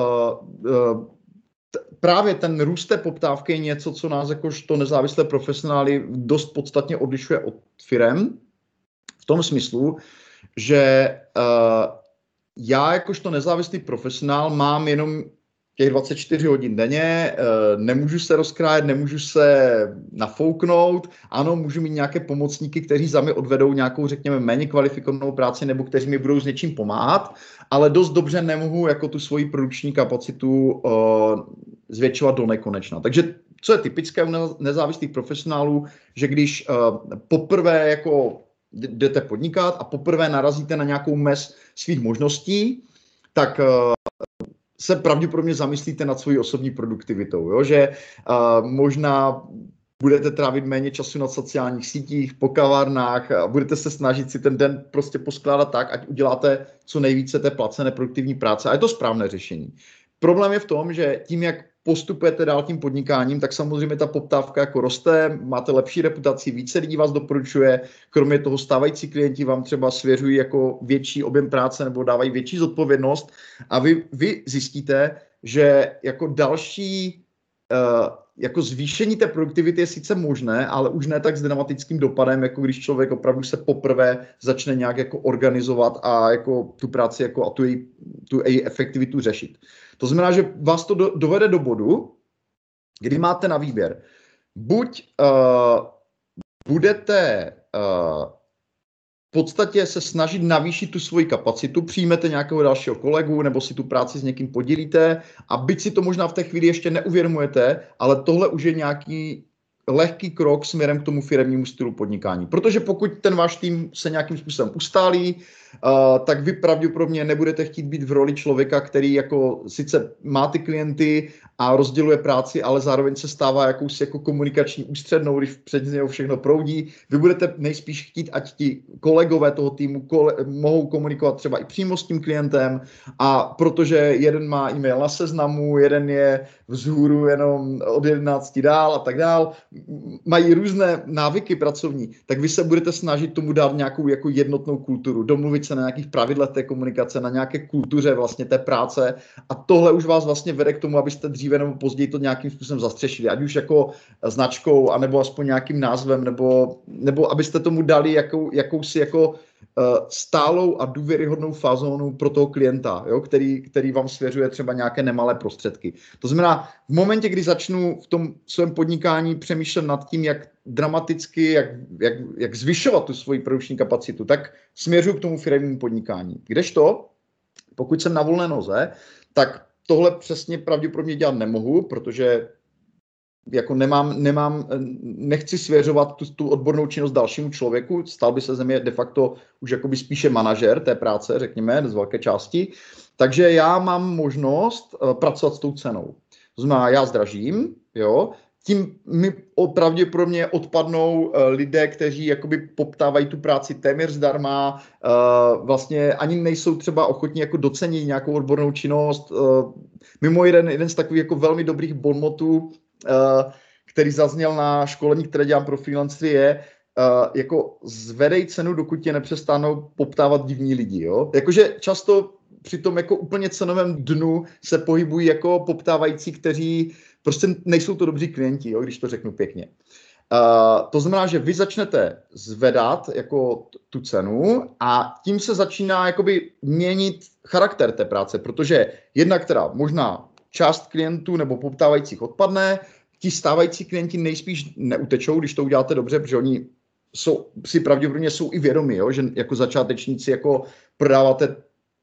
B: Právě ten růst té poptávky je něco, co nás jakožto nezávislé profesionály dost podstatně odlišuje od firem. V tom smyslu, že uh, já jakožto nezávislý profesionál mám jenom těch 24 hodin denně, eh, nemůžu se rozkrájet, nemůžu se nafouknout, ano, můžu mít nějaké pomocníky, kteří za mě odvedou nějakou, řekněme, méně kvalifikovanou práci nebo kteří mi budou s něčím pomáhat, ale dost dobře nemohu jako tu svoji produkční kapacitu uh, zvětšovat do nekonečna. Takže co je typické u nezávislých profesionálů, že když uh, poprvé jako jdete podnikat a poprvé narazíte na nějakou mez svých možností, tak se pravděpodobně zamyslíte nad svojí osobní produktivitou, jo? že uh, možná budete trávit méně času na sociálních sítích, po kavárnách a budete se snažit si ten den prostě poskládat tak, ať uděláte co nejvíce té placené produktivní práce. A je to správné řešení. Problém je v tom, že tím, jak postupujete dál tím podnikáním, tak samozřejmě ta poptávka jako roste, máte lepší reputaci, více lidí vás doporučuje, kromě toho stávající klienti vám třeba svěřují jako větší objem práce nebo dávají větší zodpovědnost a vy, vy zjistíte, že jako další uh, jako zvýšení té produktivity je sice možné, ale už ne tak s dramatickým dopadem, jako když člověk opravdu se poprvé začne nějak jako organizovat a jako tu práci jako a tu její, tu její efektivitu řešit. To znamená, že vás to do, dovede do bodu, kdy máte na výběr. Buď uh, budete uh, podstatě se snažit navýšit tu svoji kapacitu, přijmete nějakého dalšího kolegu nebo si tu práci s někým podělíte a byť si to možná v té chvíli ještě neuvědomujete, ale tohle už je nějaký lehký krok směrem k tomu firmnímu stylu podnikání. Protože pokud ten váš tým se nějakým způsobem ustálí, tak vy pravděpodobně nebudete chtít být v roli člověka, který jako sice má ty klienty a rozděluje práci, ale zároveň se stává jakousi jako komunikační ústřednou, když před něho všechno proudí. Vy budete nejspíš chtít, ať ti kolegové toho týmu kole, mohou komunikovat třeba i přímo s tím klientem a protože jeden má e-mail na seznamu, jeden je vzhůru jenom od 11 dál a tak dál, mají různé návyky pracovní, tak vy se budete snažit tomu dát nějakou jako jednotnou kulturu, domluvit se na nějakých pravidlech té komunikace, na nějaké kultuře vlastně té práce. A tohle už vás vlastně vede k tomu, abyste dříve nebo později to nějakým způsobem zastřešili, ať už jako značkou, anebo aspoň nějakým názvem, nebo, nebo abyste tomu dali jakou, jakousi jako stálou a důvěryhodnou fazónu pro toho klienta, jo, který, který vám svěřuje třeba nějaké nemalé prostředky. To znamená, v momentě, kdy začnu v tom svém podnikání přemýšlet nad tím, jak dramaticky, jak, jak, jak zvyšovat tu svoji produkční kapacitu, tak směřuji k tomu firmnímu podnikání. Kdežto, pokud jsem na volné noze, tak tohle přesně pravděpodobně dělat nemohu, protože jako nemám, nemám, nechci svěřovat tu, tu odbornou činnost dalšímu člověku, stal by se ze mě de facto už jakoby spíše manažer té práce, řekněme, z velké části. Takže já mám možnost uh, pracovat s tou cenou. To znamená, já zdražím, jo, tím mi pravděpodobně odpadnou uh, lidé, kteří jakoby poptávají tu práci téměř zdarma, vlastně ani nejsou třeba ochotní jako docenit nějakou odbornou činnost. Mimo jeden, jeden z takových jako velmi dobrých bonmotů Eh, který zazněl na školení, které dělám pro freelancery, je, Uh, jako zvedej cenu, dokud tě nepřestanou poptávat divní lidi, jo? Jakože často při tom jako úplně cenovém dnu se pohybují jako poptávající, kteří prostě nejsou to dobří klienti, jo? když to řeknu pěkně. Uh, to znamená, že vy začnete zvedat jako tu cenu a tím se začíná jakoby měnit charakter té práce, protože jedna, která možná část klientů nebo poptávajících odpadne, ti stávající klienti nejspíš neutečou, když to uděláte dobře, protože oni jsou, si pravděpodobně jsou i vědomi, jo, že jako začátečníci jako prodáváte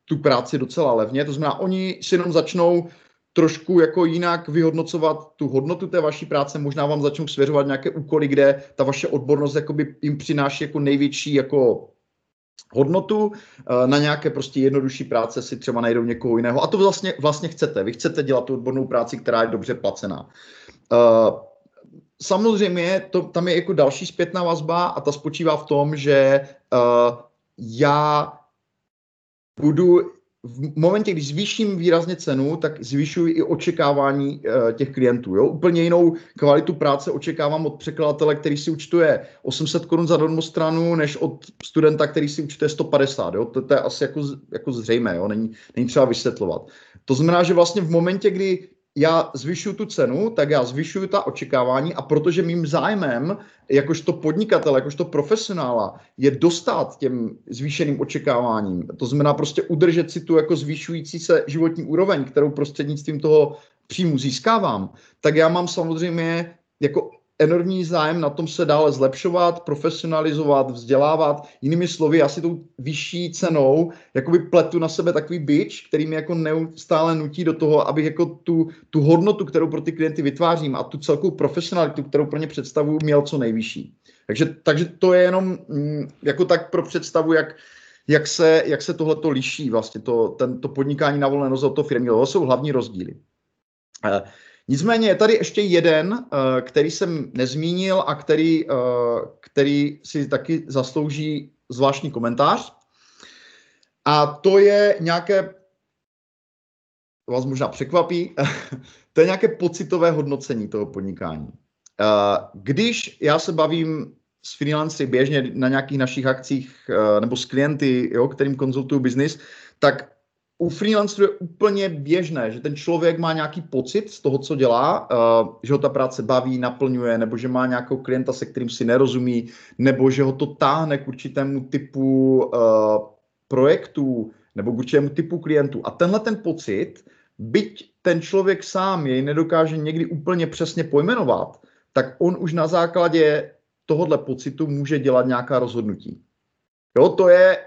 B: tu práci docela levně, to znamená, oni si jenom začnou trošku jako jinak vyhodnocovat tu hodnotu té vaší práce, možná vám začnou svěřovat nějaké úkoly, kde ta vaše odbornost jakoby jim přináší jako největší jako hodnotu, eh, na nějaké prostě jednodušší práce si třeba najdou někoho jiného. A to vlastně, vlastně chcete. Vy chcete dělat tu odbornou práci, která je dobře placená. Eh, samozřejmě to, tam je jako další zpětná vazba a ta spočívá v tom, že uh, já budu v momentě, když zvýším výrazně cenu, tak zvyšuji i očekávání uh, těch klientů. Jo? Úplně jinou kvalitu práce očekávám od překladatele, který si účtuje 800 korun za stranu, než od studenta, který si účtuje 150. Jo? To, to je asi jako, jako zřejmé, jo? Není, není třeba vysvětlovat. To znamená, že vlastně v momentě, kdy já zvyšuju tu cenu, tak já zvyšuju ta očekávání a protože mým zájmem, jakožto podnikatel, jakožto profesionála, je dostat těm zvýšeným očekáváním. To znamená prostě udržet si tu jako zvyšující se životní úroveň, kterou prostřednictvím toho příjmu získávám, tak já mám samozřejmě jako enormní zájem na tom se dále zlepšovat, profesionalizovat, vzdělávat. Jinými slovy, já si tou vyšší cenou jakoby pletu na sebe takový byč, který mi jako neustále nutí do toho, abych jako tu, tu hodnotu, kterou pro ty klienty vytvářím a tu celkovou profesionalitu, kterou pro ně představuju, měl co nejvyšší. Takže, takže to je jenom mm, jako tak pro představu, jak, jak se, jak se tohle to liší vlastně, to, ten, to podnikání na volné noze od toho firmy. To jsou hlavní rozdíly. Uh, Nicméně je tady ještě jeden, eh, který jsem nezmínil a který, eh, který si taky zaslouží zvláštní komentář. A to je nějaké, vás možná překvapí, to je nějaké pocitové hodnocení toho podnikání. Eh, když já se bavím s freelancery běžně na nějakých našich akcích nebo s klienty, jo, kterým konzultuju biznis, tak u freelancerů je úplně běžné, že ten člověk má nějaký pocit z toho, co dělá, uh, že ho ta práce baví, naplňuje, nebo že má nějakou klienta, se kterým si nerozumí, nebo že ho to táhne k určitému typu uh, projektů nebo k určitému typu klientů. A tenhle ten pocit, byť ten člověk sám jej nedokáže někdy úplně přesně pojmenovat, tak on už na základě tohohle pocitu může dělat nějaká rozhodnutí. Jo, to je,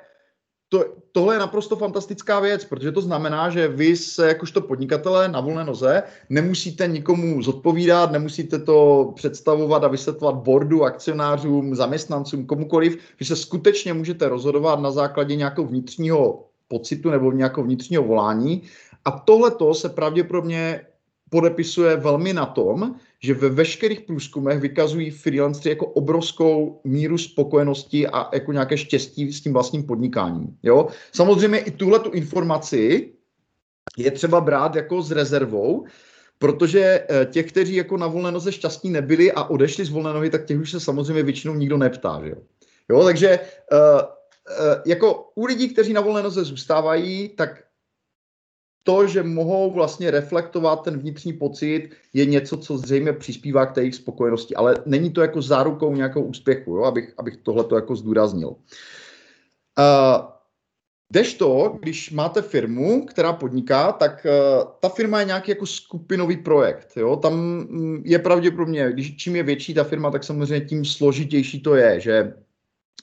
B: to, tohle je naprosto fantastická věc, protože to znamená, že vy se jakožto podnikatele na volné noze nemusíte nikomu zodpovídat, nemusíte to představovat a vysvětlovat bordu, akcionářům, zaměstnancům, komukoliv, že se skutečně můžete rozhodovat na základě nějakého vnitřního pocitu nebo nějakého vnitřního volání. A tohle se pravděpodobně podepisuje velmi na tom, že ve veškerých průzkumech vykazují freelanceri jako obrovskou míru spokojenosti a jako nějaké štěstí s tím vlastním podnikáním. Jo? Samozřejmě i tuhle tu informaci je třeba brát jako s rezervou, protože eh, těch, kteří jako na volné noze šťastní nebyli a odešli z volné nohy, tak těch už se samozřejmě většinou nikdo neptá. Že jo? Jo, takže uh, uh, jako u lidí, kteří na volné noze zůstávají, tak to, že mohou vlastně reflektovat ten vnitřní pocit, je něco, co zřejmě přispívá k té jejich spokojenosti, ale není to jako zárukou nějakou úspěchu, jo? abych, abych tohle to jako zdůraznil. Uh, to, když máte firmu, která podniká, tak uh, ta firma je nějaký jako skupinový projekt. Jo? Tam mm, je pravděpodobně, když čím je větší ta firma, tak samozřejmě tím složitější to je, že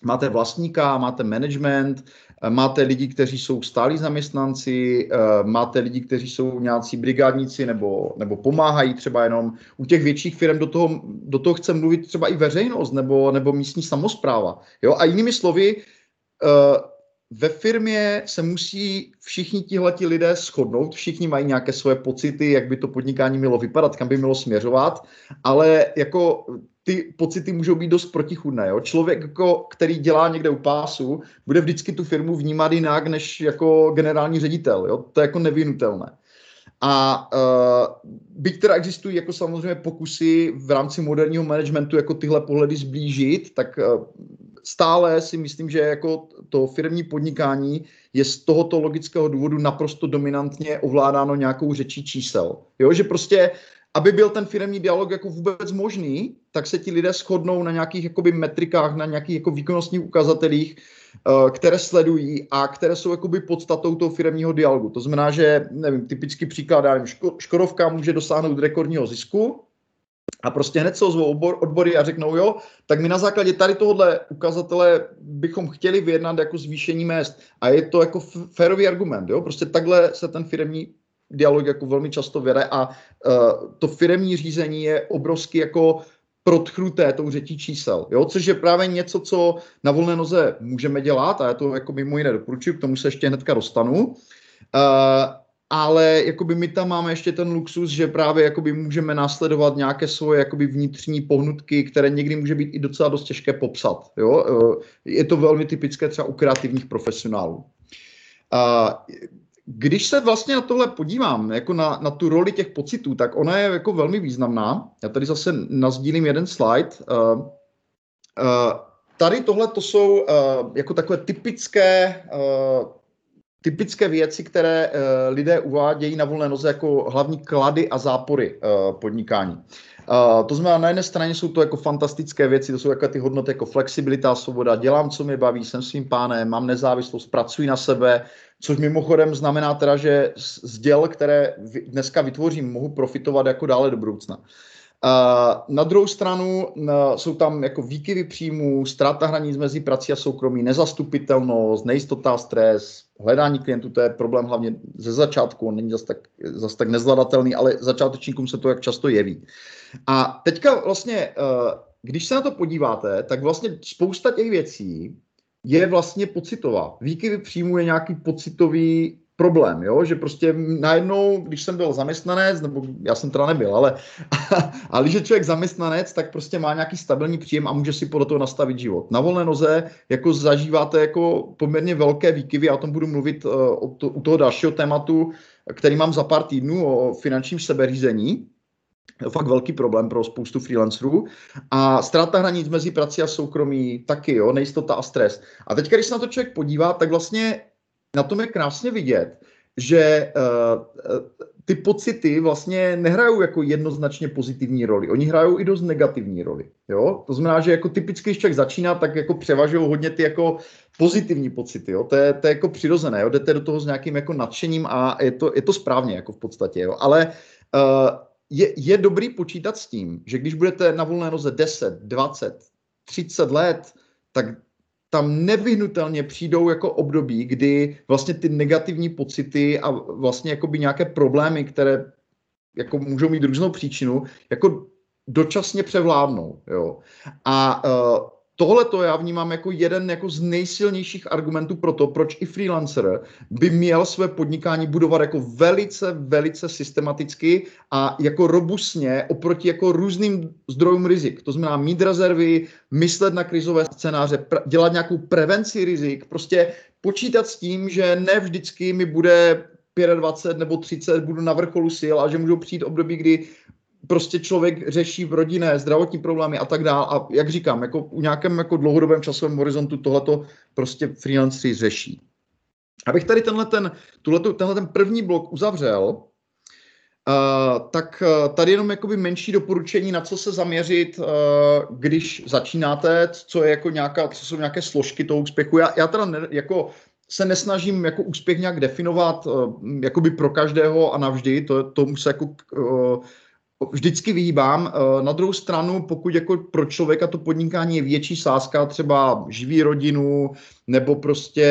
B: máte vlastníka, máte management, eh, máte lidi, kteří jsou stálí zaměstnanci, eh, máte lidi, kteří jsou nějací brigádníci nebo, nebo pomáhají třeba jenom. U těch větších firm do toho, do toho chce mluvit třeba i veřejnost nebo, nebo místní samozpráva. Jo? A jinými slovy, eh, ve firmě se musí všichni tihleti lidé shodnout, všichni mají nějaké svoje pocity, jak by to podnikání mělo vypadat, kam by mělo směřovat, ale jako ty pocity můžou být dost protichudné. Jo? Člověk, jako, který dělá někde u pásu, bude vždycky tu firmu vnímat jinak než jako generální ředitel. Jo? To je jako nevinutelné. A uh, byť teda existují jako samozřejmě pokusy v rámci moderního managementu jako tyhle pohledy zblížit, tak uh, stále si myslím, že jako to firmní podnikání je z tohoto logického důvodu naprosto dominantně ovládáno nějakou řečí čísel. Jo, že prostě aby byl ten firmní dialog jako vůbec možný, tak se ti lidé shodnou na nějakých jakoby metrikách, na nějakých jako výkonnostních ukazatelích, uh, které sledují a které jsou jakoby podstatou toho firmního dialogu. To znamená, že, nevím, typický příklad, já nevím, Škodovka může dosáhnout rekordního zisku, a prostě hned se ozvou obor, odbory a řeknou, jo, tak my na základě tady tohohle ukazatele bychom chtěli vyjednat jako zvýšení mest. A je to jako férový argument, jo, prostě takhle se ten firmní dialog jako velmi často vede a uh, to firemní řízení je obrovsky jako protchnuté tou řetí čísel, jo? což je právě něco, co na volné noze můžeme dělat a já to jako mimo jiné doporučuji, k tomu se ještě hnedka dostanu. Uh, ale jakoby my tam máme ještě ten luxus, že právě jakoby můžeme následovat nějaké svoje jakoby vnitřní pohnutky, které někdy může být i docela dost těžké popsat. Jo? Uh, je to velmi typické třeba u kreativních profesionálů. Uh, když se vlastně na tohle podívám, jako na, na tu roli těch pocitů, tak ona je jako velmi významná. Já tady zase nazdílím jeden slide. Uh, uh, tady tohle to jsou uh, jako takové typické, uh, typické věci, které uh, lidé uvádějí na volné noze jako hlavní klady a zápory uh, podnikání. Uh, to znamená, na jedné straně jsou to jako fantastické věci, to jsou jako ty hodnoty jako flexibilita, svoboda, dělám, co mě baví, jsem svým pánem, mám nezávislost, pracuji na sebe, což mimochodem znamená teda, že z děl, které dneska vytvořím, mohu profitovat jako dále do budoucna. Na druhou stranu jsou tam jako výkyvy příjmů, ztráta hranic mezi prací a soukromí, nezastupitelnost, nejistota, stres, hledání klientů, to je problém hlavně ze začátku, on není zase tak, zas tak nezvladatelný, ale začátečníkům se to jak často jeví. A teďka vlastně, uh, když se na to podíváte, tak vlastně spousta těch věcí je vlastně pocitová. Výkyvy příjmu je nějaký pocitový problém, jo? že prostě najednou, když jsem byl zaměstnanec, nebo já jsem teda nebyl, ale, ale když je člověk zaměstnanec, tak prostě má nějaký stabilní příjem a může si podle toho nastavit život. Na volné noze jako zažíváte jako poměrně velké výkyvy, já o tom budu mluvit uh, o to, u toho dalšího tématu, který mám za pár týdnů o finančním sebeřízení, fakt velký problém pro spoustu freelancerů. A ztráta hranic mezi prací a soukromí taky, jo, nejistota a stres. A teď, když se na to člověk podívá, tak vlastně na tom je krásně vidět, že uh, ty pocity vlastně nehrajou jako jednoznačně pozitivní roli. Oni hrajou i dost negativní roli. Jo? To znamená, že jako typicky, když člověk začíná, tak jako převažují hodně ty jako pozitivní pocity. Jo? To, je, to je jako přirozené. Jo? Jdete do toho s nějakým jako nadšením a je to, je to správně jako v podstatě. Jo? Ale uh, je, je dobrý počítat s tím, že když budete na volné noze 10, 20, 30 let, tak tam nevyhnutelně přijdou jako období, kdy vlastně ty negativní pocity a vlastně jakoby nějaké problémy, které jako můžou mít různou příčinu, jako dočasně převládnou. Jo. A uh, tohle to já vnímám jako jeden jako z nejsilnějších argumentů pro to, proč i freelancer by měl své podnikání budovat jako velice, velice systematicky a jako robustně oproti jako různým zdrojům rizik. To znamená mít rezervy, myslet na krizové scénáře, dělat nějakou prevenci rizik, prostě počítat s tím, že ne vždycky mi bude 25 nebo 30 budu na vrcholu sil a že můžou přijít období, kdy prostě člověk řeší v rodinné, zdravotní problémy a tak dále. A jak říkám, jako u nějakém jako dlouhodobém časovém horizontu tohleto prostě freelanceri řeší. Abych tady tenhle ten, tuhleto, tenhle ten první blok uzavřel, Uh, tak uh, tady jenom jakoby menší doporučení, na co se zaměřit, uh, když začínáte, co je jako nějaká, co jsou nějaké složky toho úspěchu. Já, já teda ne, jako se nesnažím jako úspěch nějak definovat uh, jakoby pro každého a navždy, to, tomu se jako uh, vždycky vyhýbám. Eh, na druhou stranu, pokud jako pro člověka to podnikání je větší sázka, třeba živí rodinu, nebo prostě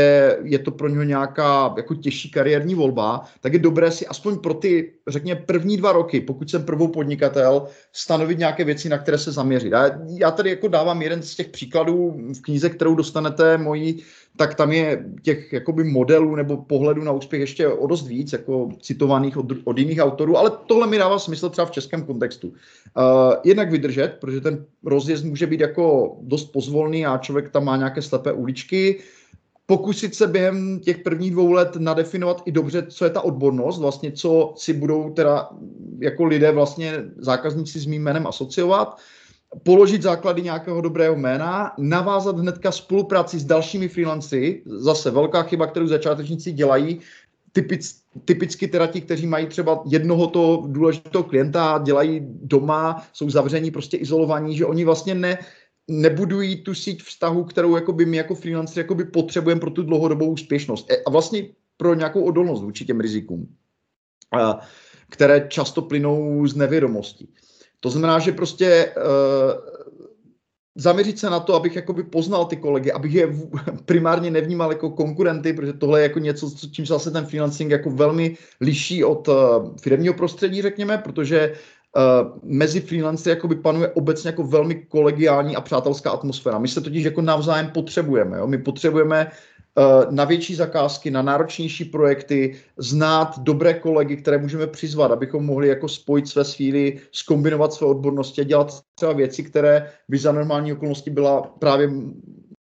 B: je to pro něho nějaká jako těžší kariérní volba, tak je dobré si aspoň pro ty, řekněme, první dva roky, pokud jsem prvou podnikatel, stanovit nějaké věci, na které se zaměřit. Já, já tady jako dávám jeden z těch příkladů v knize, kterou dostanete mojí tak tam je těch jakoby modelů nebo pohledů na úspěch ještě o dost víc, jako citovaných od, od jiných autorů, ale tohle mi dává smysl třeba v českém kontextu. Uh, jednak vydržet, protože ten rozjezd může být jako dost pozvolný a člověk tam má nějaké slepé uličky, pokusit se během těch prvních dvou let nadefinovat i dobře, co je ta odbornost, vlastně co si budou teda jako lidé vlastně zákazníci s mým jménem asociovat, položit základy nějakého dobrého jména, navázat hnedka spolupráci s dalšími freelancy, zase velká chyba, kterou začátečníci dělají, typic, typicky teda ti, kteří mají třeba jednoho toho důležitého klienta, dělají doma, jsou zavření, prostě izolovaní, že oni vlastně ne, nebudují tu síť vztahu, kterou jakoby my jako freelancer jakoby potřebujeme pro tu dlouhodobou úspěšnost e, a vlastně pro nějakou odolnost vůči těm rizikům, které často plynou z nevědomosti. To znamená, že prostě uh, zaměřit se na to, abych jakoby poznal ty kolegy, abych je primárně nevnímal jako konkurenty, protože tohle je jako něco, čím se zase ten financing jako velmi liší od uh, firmního prostředí, řekněme, protože uh, mezi freelancery jakoby panuje obecně jako velmi kolegiální a přátelská atmosféra. My se totiž jako navzájem potřebujeme. Jo? My potřebujeme Eh, na větší zakázky, na náročnější projekty, znát dobré kolegy, které můžeme přizvat, abychom mohli jako spojit své síly, skombinovat své odbornosti a dělat třeba věci, které by za normální okolnosti byla právě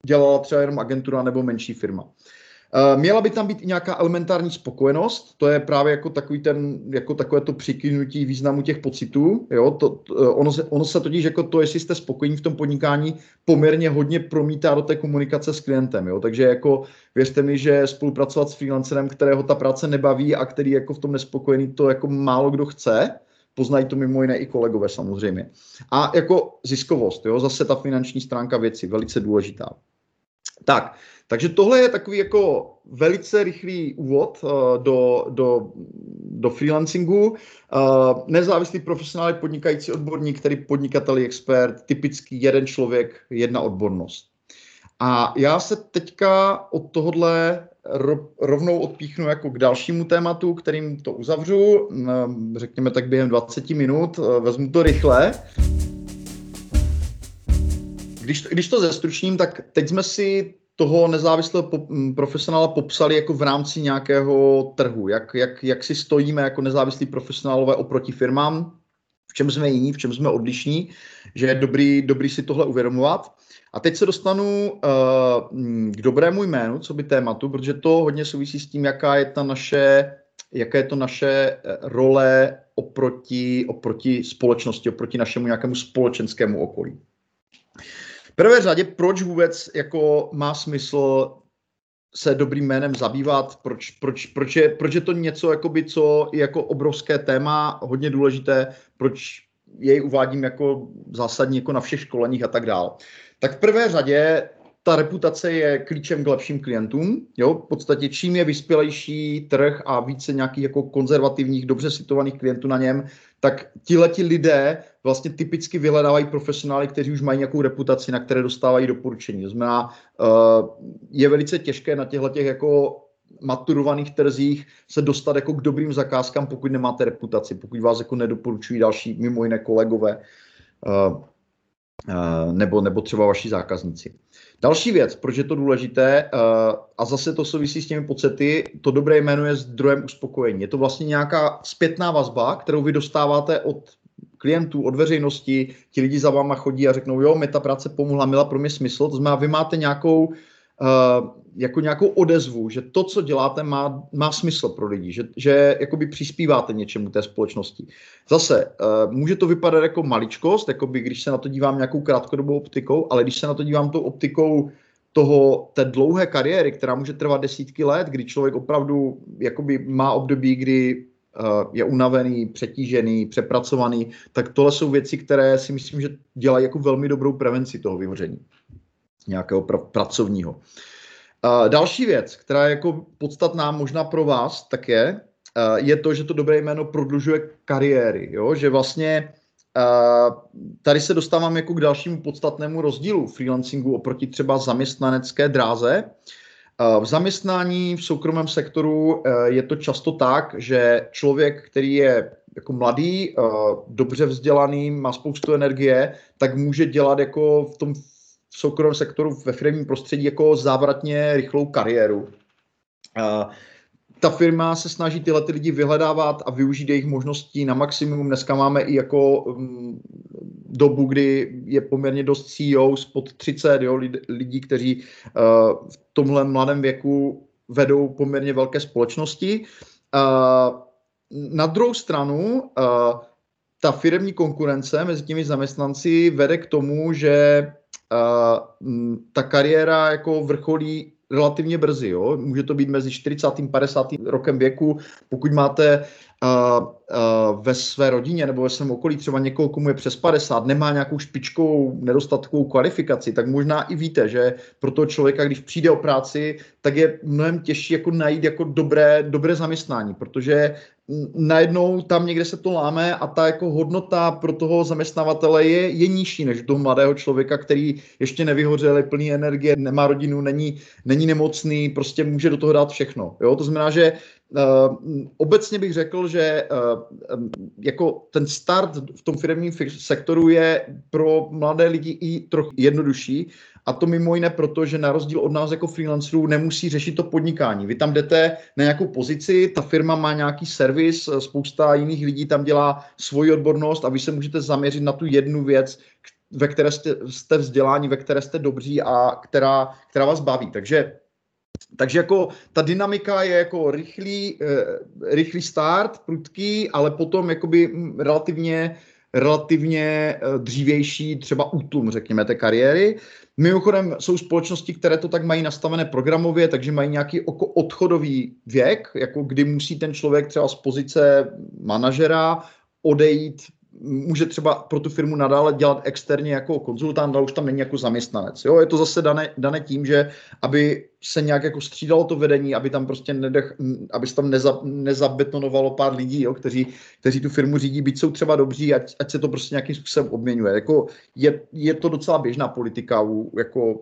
B: dělala třeba jenom agentura nebo menší firma. Eh, měla by tam být i nějaká elementární spokojenost, to je právě jako takový ten, jako takové to přikynutí významu těch pocitů, jo, to, to, eh, ono, se, ono se totiž jako to, jestli jste spokojení v tom podnikání, poměrně hodně promítá do té komunikace s klientem, jo, takže jako věřte mi, že spolupracovat s freelancerem, kterého ta práce nebaví a který jako v tom nespokojený, to jako málo kdo chce, poznají to mimo jiné i kolegové samozřejmě. A jako ziskovost, jo, zase ta finanční stránka věci, velice důležitá. Tak, takže tohle je takový jako velice rychlý úvod uh, do, do, do freelancingu. Uh, nezávislý profesionál podnikající odborník, který podnikatel expert, typický jeden člověk, jedna odbornost. A já se teďka od tohohle rovnou odpíchnu jako k dalšímu tématu, kterým to uzavřu, řekněme tak během 20 minut, vezmu to rychle. Když, když to zestručním, tak teď jsme si toho nezávislého po, profesionála popsali jako v rámci nějakého trhu, jak, jak, jak si stojíme jako nezávislí profesionálové oproti firmám, v čem jsme jiní, v čem jsme odlišní, že je dobrý, dobrý si tohle uvědomovat. A teď se dostanu uh, k dobrému jménu, co by tématu, protože to hodně souvisí s tím, jaká je ta naše, jaká je to naše eh, role oproti, oproti společnosti, oproti našemu nějakému společenskému okolí prvé řadě, proč vůbec jako má smysl se dobrým jménem zabývat, proč, proč, proč, je, proč je to něco, jakoby, co je jako obrovské téma, hodně důležité, proč jej uvádím jako zásadní jako na všech školeních a tak dále. Tak v prvé řadě ta reputace je klíčem k lepším klientům. Jo? V podstatě čím je vyspělejší trh a více nějakých jako konzervativních, dobře situovaných klientů na něm, tak tihleti lidé vlastně typicky vyhledávají profesionály, kteří už mají nějakou reputaci, na které dostávají doporučení. To znamená, eh, je velice těžké na těchto těch jako maturovaných trzích se dostat jako k dobrým zakázkám, pokud nemáte reputaci, pokud vás jako nedoporučují další mimo jiné kolegové eh, eh, nebo, nebo třeba vaši zákazníci. Další věc, proč je to důležité, a zase to souvisí s těmi pocity, to dobré jméno je zdrojem uspokojení. Je to vlastně nějaká zpětná vazba, kterou vy dostáváte od klientů, od veřejnosti, ti lidi za váma chodí a řeknou, jo, mi ta práce pomohla, měla pro mě smysl, to znamená, vy máte nějakou, jako nějakou odezvu, že to, co děláte, má, má smysl pro lidi, že, že jakoby přispíváte něčemu té společnosti. Zase, uh, může to vypadat jako maličkost, jakoby když se na to dívám nějakou krátkodobou optikou, ale když se na to dívám tou optikou toho, té dlouhé kariéry, která může trvat desítky let, kdy člověk opravdu jakoby má období, kdy je unavený, přetížený, přepracovaný, tak tohle jsou věci, které si myslím, že dělají jako velmi dobrou prevenci toho vyhoření nějakého pr- pracovního. Uh, další věc, která je jako podstatná možná pro vás, tak je, je to, že to dobré jméno prodlužuje kariéry, jo? že vlastně tady se dostávám jako k dalšímu podstatnému rozdílu freelancingu oproti třeba zaměstnanecké dráze. V zaměstnání v soukromém sektoru je to často tak, že člověk, který je jako mladý, dobře vzdělaný, má spoustu energie, tak může dělat jako v tom v soukromém sektoru ve firmním prostředí jako závratně rychlou kariéru. ta firma se snaží tyhle ty lidi vyhledávat a využít jejich možností na maximum. Dneska máme i jako um, dobu, kdy je poměrně dost CEO spod 30 jo, lidí, kteří uh, v tomhle mladém věku vedou poměrně velké společnosti. Uh, na druhou stranu, uh, ta firmní konkurence mezi těmi zaměstnanci vede k tomu, že uh, ta kariéra jako vrcholí relativně brzy. Jo? Může to být mezi 40. a 50. rokem věku. Pokud máte ve své rodině nebo ve svém okolí třeba někoho, komu je přes 50, nemá nějakou špičkovou nedostatkovou kvalifikaci, tak možná i víte, že pro toho člověka, když přijde o práci, tak je mnohem těžší jako najít jako dobré, dobré zaměstnání, protože najednou tam někde se to láme a ta jako hodnota pro toho zaměstnavatele je, je nižší než toho mladého člověka, který ještě nevyhořel, je plný energie, nemá rodinu, není, není nemocný, prostě může do toho dát všechno. Jo? To znamená, že obecně bych řekl, že uh, jako ten start v tom firmním sektoru je pro mladé lidi i trochu jednodušší, a to mimo jiné proto, že na rozdíl od nás jako freelancerů nemusí řešit to podnikání. Vy tam jdete na nějakou pozici, ta firma má nějaký servis, spousta jiných lidí tam dělá svoji odbornost a vy se můžete zaměřit na tu jednu věc, ve které jste, jste vzdělání, ve které jste dobří a která, která vás baví. Takže takže jako ta dynamika je jako rychlý, eh, rychlý start, prudký, ale potom jakoby relativně, relativně eh, dřívější třeba útlum, řekněme, té kariéry. Mimochodem jsou společnosti, které to tak mají nastavené programově, takže mají nějaký odchodový věk, jako kdy musí ten člověk třeba z pozice manažera odejít může třeba pro tu firmu nadále dělat externě jako konzultant, ale už tam není jako zaměstnanec. Jo? Je to zase dané, dané tím, že aby se nějak jako střídalo to vedení, aby tam prostě nedech, aby se tam neza, nezabetonovalo pár lidí, jo? Kteří, kteří tu firmu řídí, byť jsou třeba dobří, ať, ať se to prostě nějakým způsobem obměňuje. Jako je, je to docela běžná politika u, jako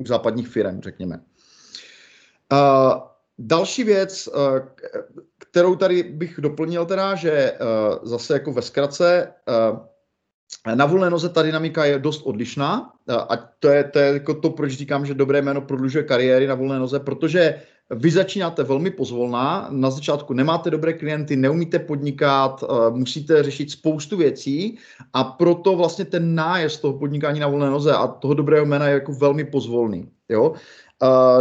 B: u západních firm, řekněme. Uh, další věc, uh, kterou tady bych doplnil teda, že uh, zase jako ve zkratce, uh, na volné noze ta dynamika je dost odlišná a to je, to je jako to, proč říkám, že dobré jméno prodlužuje kariéry na volné noze, protože vy začínáte velmi pozvolná, na začátku nemáte dobré klienty, neumíte podnikat, musíte řešit spoustu věcí a proto vlastně ten nájezd toho podnikání na volné noze a toho dobrého jména je jako velmi pozvolný. Jo?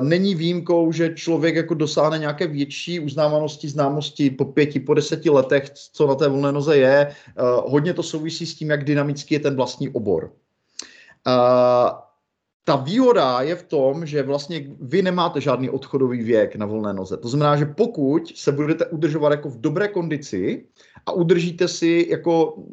B: Není výjimkou, že člověk jako dosáhne nějaké větší uznávanosti, známosti po pěti, po deseti letech, co na té volné noze je. Hodně to souvisí s tím, jak dynamický je ten vlastní obor. Uh, ta výhoda je v tom, že vlastně vy nemáte žádný odchodový věk na volné noze. To znamená, že pokud se budete udržovat jako v dobré kondici a udržíte si jako,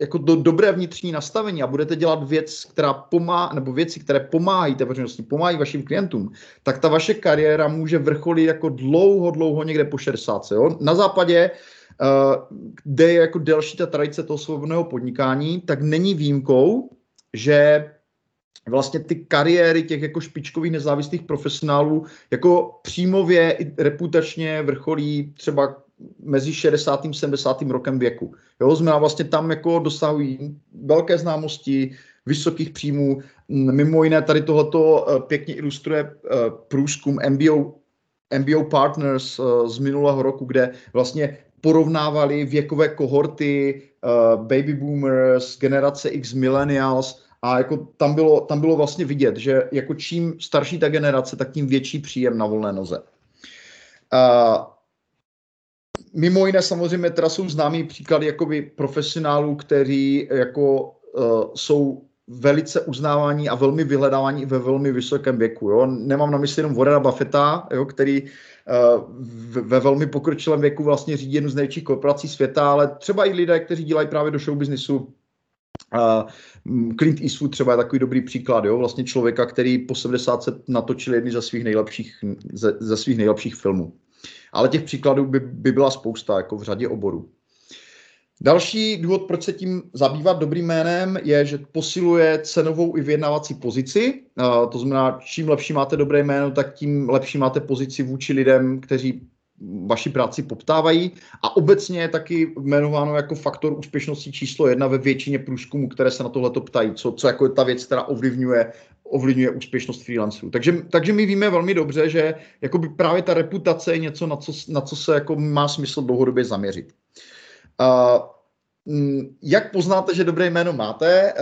B: jako do dobré vnitřní nastavení a budete dělat věc, která pomá, nebo věci, které pomáhají té veřejnosti, pomáhají vašim klientům, tak ta vaše kariéra může vrcholit jako dlouho, dlouho někde po 60. Jo? Na západě uh, kde je jako delší ta tradice toho svobodného podnikání, tak není výjimkou, že vlastně ty kariéry těch jako špičkových nezávislých profesionálů jako přímově i reputačně vrcholí třeba mezi 60. a 70. rokem věku. Jo, znamená vlastně tam jako dosahují velké známosti, vysokých příjmů. Mimo jiné tady tohleto eh, pěkně ilustruje eh, průzkum MBO, MBO Partners eh, z minulého roku, kde vlastně porovnávali věkové kohorty baby boomers, generace X millennials a jako tam bylo, tam bylo vlastně vidět, že jako čím starší ta generace, tak tím větší příjem na volné noze. Uh, mimo jiné samozřejmě teda jsou známý příklady jakoby profesionálů, kteří jako uh, jsou velice uznávání a velmi vyhledávání ve velmi vysokém věku. Jo. Nemám na mysli jenom Warrena Buffetta, jo, který uh, ve velmi pokročilém věku vlastně řídí jednu z největších korporací světa, ale třeba i lidé, kteří dělají právě do show businessu, Clint Eastwood třeba je takový dobrý příklad, jo? vlastně člověka, který po 70 natočil jedny ze svých nejlepších, ze, ze svých nejlepších filmů. Ale těch příkladů by, by byla spousta, jako v řadě oborů. Další důvod, proč se tím zabývat dobrým jménem, je, že posiluje cenovou i vyjednávací pozici. To znamená, čím lepší máte dobré jméno, tak tím lepší máte pozici vůči lidem, kteří vaši práci poptávají a obecně je taky jmenováno jako faktor úspěšnosti číslo jedna ve většině průzkumů, které se na tohleto ptají, co, co jako je ta věc, která ovlivňuje, ovlivňuje úspěšnost freelancerů. Takže, takže my víme velmi dobře, že jakoby právě ta reputace je něco, na co, na co se jako má smysl dlouhodobě zaměřit. Uh, jak poznáte, že dobré jméno máte?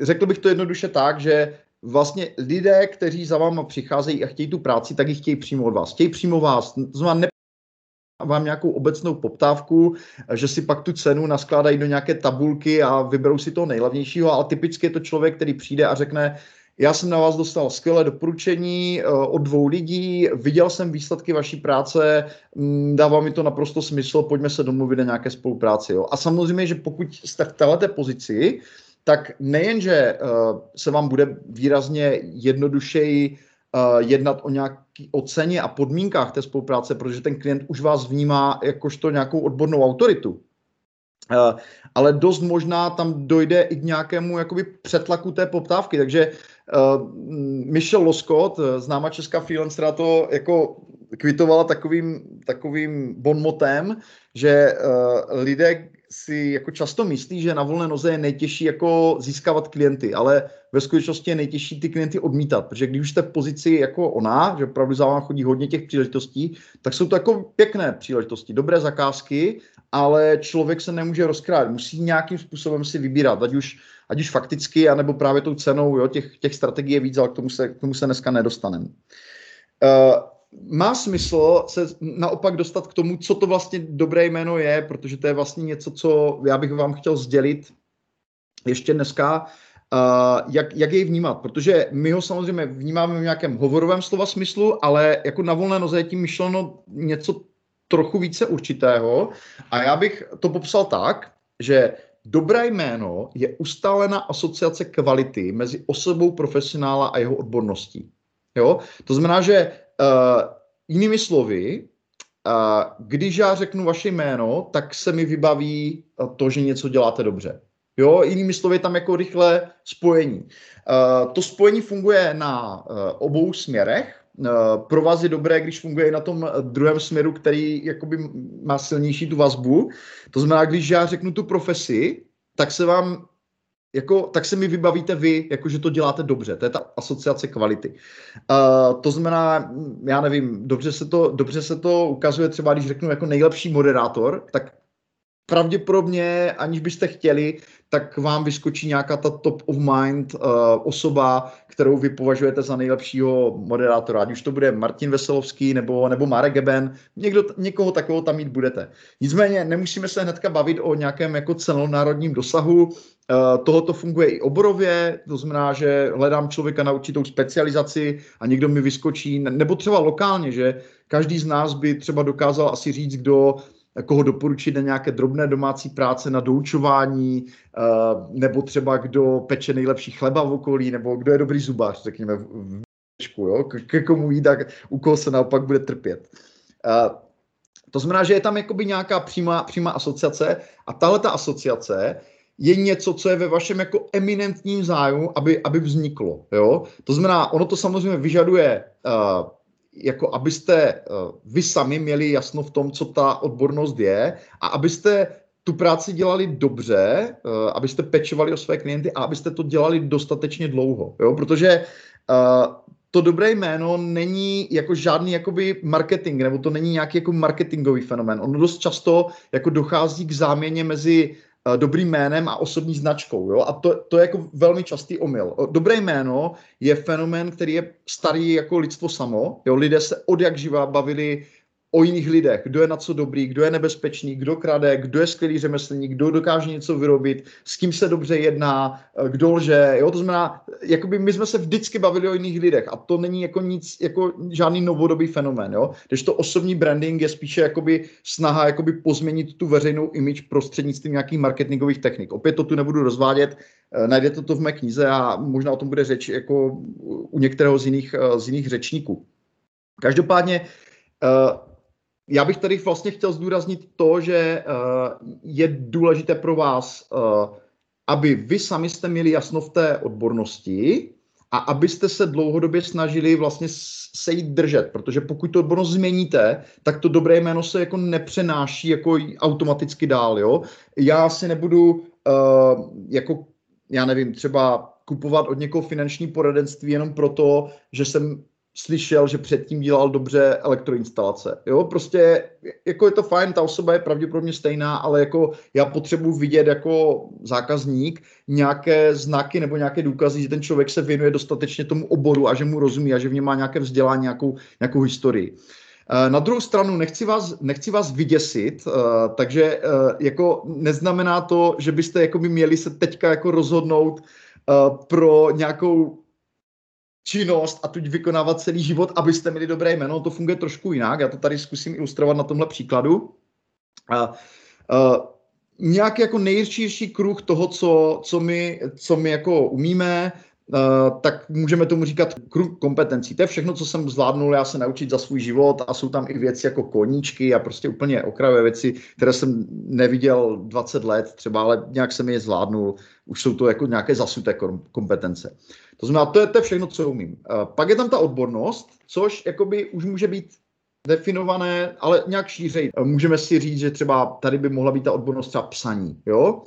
B: Řekl bych to jednoduše tak, že vlastně lidé, kteří za váma přicházejí a chtějí tu práci, tak ji chtějí přímo od vás. Chtějí přímo vás. Znamená, vám nějakou obecnou poptávku, že si pak tu cenu naskládají do nějaké tabulky a vyberou si toho nejlevnějšího, ale typicky je to člověk, který přijde a řekne, já jsem na vás dostal skvělé doporučení eh, od dvou lidí, viděl jsem výsledky vaší práce, mm, dává mi to naprosto smysl, pojďme se domluvit na nějaké spolupráci. Jo. A samozřejmě, že pokud jste v této pozici, tak nejenže uh, se vám bude výrazně jednodušeji uh, jednat o nějaký oceně a podmínkách té spolupráce, protože ten klient už vás vnímá jakožto nějakou odbornou autoritu. Uh, ale dost možná tam dojde i k nějakému jakoby přetlaku té poptávky, takže uh, Michelle Loskot, známá česká freelancer, to jako kvitovala takovým, takovým bonmotem, že uh, lidé, si jako často myslí, že na volné noze je nejtěžší jako získávat klienty, ale ve skutečnosti je nejtěžší ty klienty odmítat, protože když už jste v pozici jako ona, že opravdu za vám chodí hodně těch příležitostí, tak jsou to jako pěkné příležitosti, dobré zakázky, ale člověk se nemůže rozkrát, musí nějakým způsobem si vybírat, ať už, ať už fakticky, anebo právě tou cenou, jo, těch, těch strategií je víc, ale k tomu se, k tomu se dneska nedostaneme. Uh, má smysl se naopak dostat k tomu, co to vlastně dobré jméno je, protože to je vlastně něco, co já bych vám chtěl sdělit ještě dneska, uh, jak, jak jej vnímat, protože my ho samozřejmě vnímáme v nějakém hovorovém slova smyslu, ale jako na volné noze je tím myšleno něco trochu více určitého a já bych to popsal tak, že dobré jméno je ustálená asociace kvality mezi osobou profesionála a jeho odborností. Jo? To znamená, že Uh, jinými slovy, uh, když já řeknu vaše jméno, tak se mi vybaví to, že něco děláte dobře. Jo, jinými slovy, tam jako rychle spojení. Uh, to spojení funguje na uh, obou směrech. Uh, pro vás je dobré, když funguje i na tom druhém směru, který jakoby má silnější tu vazbu. To znamená, když já řeknu tu profesi, tak se vám jako, tak se mi vybavíte vy, jako že to děláte dobře. To je ta asociace kvality. Uh, to znamená, já nevím, dobře se, to, dobře se to ukazuje třeba, když řeknu jako nejlepší moderátor, tak pravděpodobně, aniž byste chtěli, tak vám vyskočí nějaká ta top of mind uh, osoba, kterou vy považujete za nejlepšího moderátora. Ať už to bude Martin Veselovský nebo, nebo Marek Geben, někdo, někoho takového tam mít budete. Nicméně nemusíme se hnedka bavit o nějakém jako celonárodním dosahu. Uh, tohoto funguje i oborově, to znamená, že hledám člověka na určitou specializaci a někdo mi vyskočí, nebo třeba lokálně, že každý z nás by třeba dokázal asi říct, kdo koho doporučit na nějaké drobné domácí práce, na doučování, eh, nebo třeba kdo peče nejlepší chleba v okolí, nebo kdo je dobrý zubář, řekněme, v jo, ke komu jít, tak u koho se naopak bude trpět. Eh, to znamená, že je tam jakoby nějaká přímá, přímá asociace a tahle ta asociace je něco, co je ve vašem jako eminentním zájmu, aby, aby vzniklo. Jo? To znamená, ono to samozřejmě vyžaduje uh, jako abyste uh, vy sami měli jasno v tom, co ta odbornost je a abyste tu práci dělali dobře, uh, abyste pečovali o své klienty a abyste to dělali dostatečně dlouho. Jo? Protože uh, to dobré jméno není jako žádný jakoby marketing, nebo to není nějaký jako marketingový fenomén. Ono dost často jako dochází k záměně mezi Eh, dobrým jménem a osobní značkou. Jo? A to, to je jako velmi častý omyl. Dobré jméno je fenomén, který je starý jako lidstvo samo. Jo? Lidé se od jak živa bavili o jiných lidech, kdo je na co dobrý, kdo je nebezpečný, kdo krade, kdo je skvělý řemeslník, kdo dokáže něco vyrobit, s kým se dobře jedná, eh, kdo lže, jo, to znamená, jakoby my jsme se vždycky bavili o jiných lidech a to není jako nic, jako žádný novodobý fenomén, jo, když to osobní branding je spíše jakoby snaha jakoby pozměnit tu veřejnou image prostřednictvím nějakých marketingových technik. Opět to tu nebudu rozvádět, eh, najdete to v mé knize a možná o tom bude řeč jako u některého z jiných, eh, z jiných řečníků. Každopádně já bych tady vlastně chtěl zdůraznit to, že uh, je důležité pro vás, uh, aby vy sami jste měli jasno v té odbornosti a abyste se dlouhodobě snažili vlastně se jí držet, protože pokud tu odbornost změníte, tak to dobré jméno se jako nepřenáší jako automaticky dál, jo. Já si nebudu uh, jako, já nevím, třeba kupovat od někoho finanční poradenství jenom proto, že jsem slyšel, že předtím dělal dobře elektroinstalace. Jo, prostě jako je to fajn, ta osoba je pravděpodobně stejná, ale jako já potřebuji vidět jako zákazník nějaké znaky nebo nějaké důkazy, že ten člověk se věnuje dostatečně tomu oboru a že mu rozumí a že v něm má nějaké vzdělání, nějakou, nějakou historii. Eh, na druhou stranu nechci vás, nechci vás vyděsit, uh, takže uh, jako neznamená to, že byste jako by měli se teďka jako rozhodnout pro nějakou činnost a tuď vykonávat celý život, abyste měli dobré jméno. To funguje trošku jinak. Já to tady zkusím ilustrovat na tomhle příkladu. A, a, nějaký jako nejširší kruh toho, co, co, my, co my jako umíme, Uh, tak můžeme tomu říkat kruh kompetencí. To je všechno, co jsem zvládnul já se naučit za svůj život a jsou tam i věci jako koníčky a prostě úplně okrajové věci, které jsem neviděl 20 let třeba, ale nějak jsem je zvládnul. Už jsou to jako nějaké zasuté kompetence. To znamená, to je, to je všechno, co umím. Uh, pak je tam ta odbornost, což jakoby už může být definované, ale nějak šířej. Uh, můžeme si říct, že třeba tady by mohla být ta odbornost třeba psaní, jo?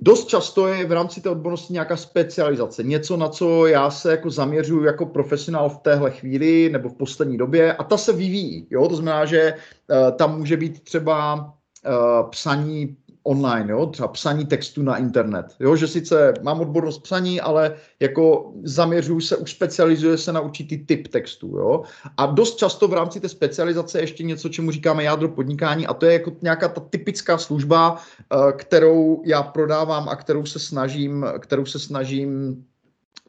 B: Dost často je v rámci té odbornosti nějaká specializace, něco, na co já se jako zaměřuju jako profesionál v téhle chvíli nebo v poslední době a ta se vyvíjí. Jo? To znamená, že uh, tam může být třeba uh, psaní online, jo? třeba psaní textu na internet. Jo? Že sice mám odbornost psaní, ale jako zaměřuju se, už specializuje se na určitý typ textu. Jo? A dost často v rámci té specializace je ještě něco, čemu říkáme jádro podnikání a to je jako nějaká ta typická služba, eh, kterou já prodávám a kterou se snažím, kterou se snažím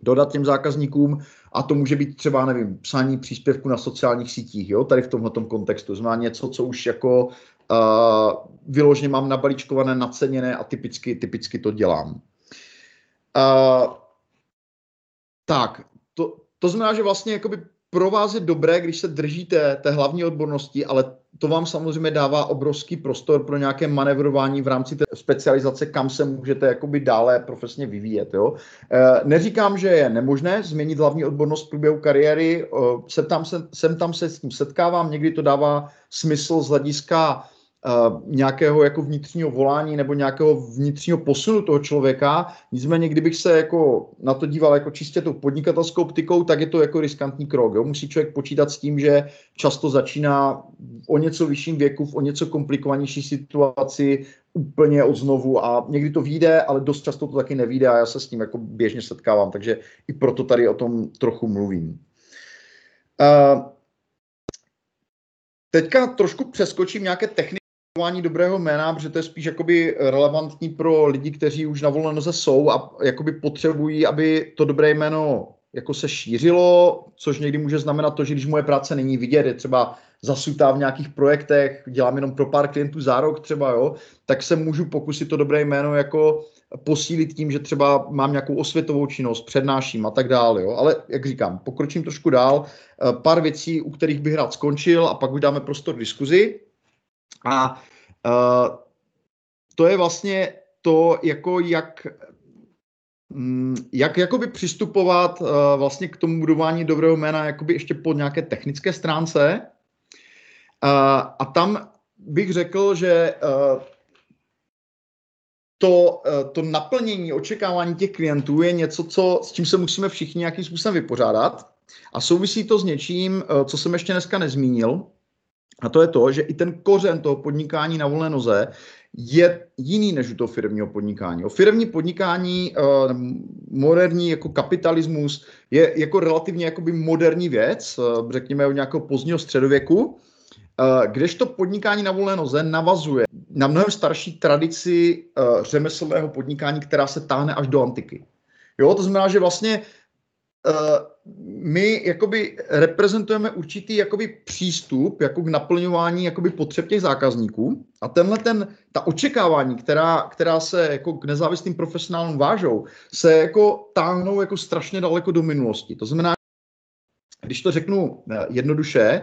B: dodat těm zákazníkům a to může být třeba, nevím, psání příspěvku na sociálních sítích, jo, tady v tomhle kontextu. Znamená něco, co už jako uh, vyloženě mám nabalíčkované, naceněné a typicky, typicky to dělám. Uh, tak, to, to znamená, že vlastně jakoby pro vás je dobré, když se držíte té hlavní odbornosti, ale to vám samozřejmě dává obrovský prostor pro nějaké manevrování v rámci té specializace, kam se můžete jakoby dále profesně vyvíjet. Jo? E, neříkám, že je nemožné změnit hlavní odbornost v průběhu kariéry, sem tam se, sem tam se s tím setkávám, někdy to dává smysl z hlediska Uh, nějakého jako vnitřního volání nebo nějakého vnitřního posunu toho člověka. Nicméně, kdybych se jako na to díval jako čistě tou podnikatelskou optikou, tak je to jako riskantní krok. Jo? Musí člověk počítat s tím, že často začíná o něco vyšším věku, v o něco komplikovanější situaci, úplně od znovu a někdy to vyjde, ale dost často to taky nevíde a já se s tím jako běžně setkávám, takže i proto tady o tom trochu mluvím. Uh, Teďka trošku přeskočím nějaké techniky budování dobrého jména, protože to je spíš jakoby relevantní pro lidi, kteří už na volné noze jsou a jakoby potřebují, aby to dobré jméno jako se šířilo, což někdy může znamenat to, že když moje práce není vidět, je třeba zasutá v nějakých projektech, dělám jenom pro pár klientů za rok třeba, jo, tak se můžu pokusit to dobré jméno jako posílit tím, že třeba mám nějakou osvětovou činnost, přednáším a tak dále. Jo. Ale jak říkám, pokročím trošku dál. Pár věcí, u kterých bych rád skončil a pak už dáme prostor diskuzi. A uh, to je vlastně to, jako jak mm, jak jakoby přistupovat uh, vlastně k tomu budování dobrého jména jakoby ještě po nějaké technické stránce. Uh, a tam bych řekl, že uh, to, to naplnění, očekávání těch klientů je něco, co, s čím se musíme všichni nějakým způsobem vypořádat. A souvisí to s něčím, co jsem ještě dneska nezmínil, a to je to, že i ten kořen toho podnikání na volné noze je jiný než u toho firmního podnikání. O firmní podnikání, uh, moderní jako kapitalismus, je jako relativně jakoby moderní věc, uh, řekněme od nějakého pozdního středověku. kdežto podnikání na volné noze navazuje na mnohem starší tradici řemeslného podnikání, která se táhne až do antiky. Jo, to znamená, že vlastně my jakoby reprezentujeme určitý jakoby přístup jako k naplňování jakoby potřeb těch zákazníků a tenhle ten, ta očekávání, která, která se jako k nezávislým profesionálům vážou, se jako táhnou jako strašně daleko do minulosti. To znamená, když to řeknu eh, jednoduše,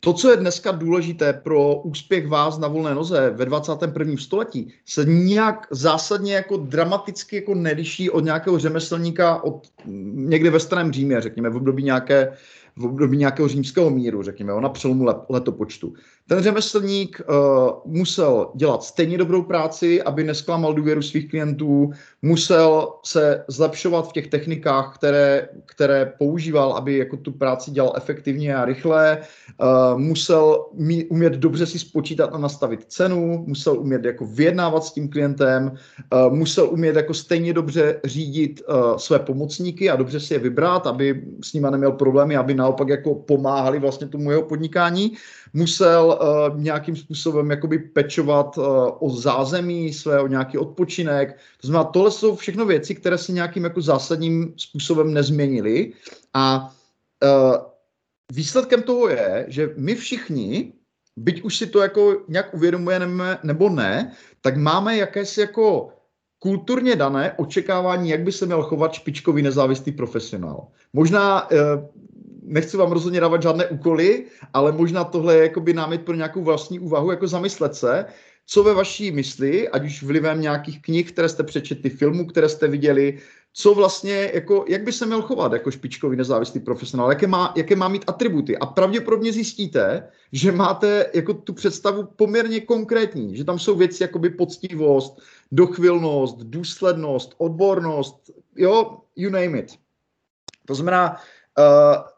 B: to, co je dneska důležité pro úspěch vás na volné noze ve 21. století, se nějak zásadně jako dramaticky jako neliší od nějakého řemeslníka od někde ve starém Římě, řekněme, v období nějaké v období nějakého římského míru, řekněme, na přelomu letopočtu. Ten řemeslník uh, musel dělat stejně dobrou práci, aby nesklamal důvěru svých klientů, musel se zlepšovat v těch technikách, které, které používal, aby jako tu práci dělal efektivně a rychle, uh, musel mít, umět dobře si spočítat a nastavit cenu, musel umět jako vyjednávat s tím klientem, uh, musel umět jako stejně dobře řídit uh, své pomocníky a dobře si je vybrat, aby s nimi neměl problémy, aby naopak jako pomáhali vlastně tomu jeho podnikání musel uh, nějakým způsobem jakoby pečovat uh, o zázemí svého, nějaký odpočinek. To znamená, tohle jsou všechno věci, které se nějakým jako zásadním způsobem nezměnily a uh, výsledkem toho je, že my všichni, byť už si to jako nějak uvědomujeme nebo ne, tak máme jakési jako kulturně dané očekávání, jak by se měl chovat špičkový nezávislý profesionál. Možná nechci vám rozhodně dávat žádné úkoly, ale možná tohle je jakoby námět pro nějakou vlastní úvahu, jako zamyslet se, co ve vaší mysli, ať už vlivem nějakých knih, které jste přečetli, filmů, které jste viděli, co vlastně, jako, jak by se měl chovat jako špičkový nezávislý profesionál, jaké má, jaké má mít atributy. A pravděpodobně zjistíte, že máte jako tu představu poměrně konkrétní, že tam jsou věci jako by poctivost, dochvilnost, důslednost, odbornost, jo, you name it. To znamená, uh,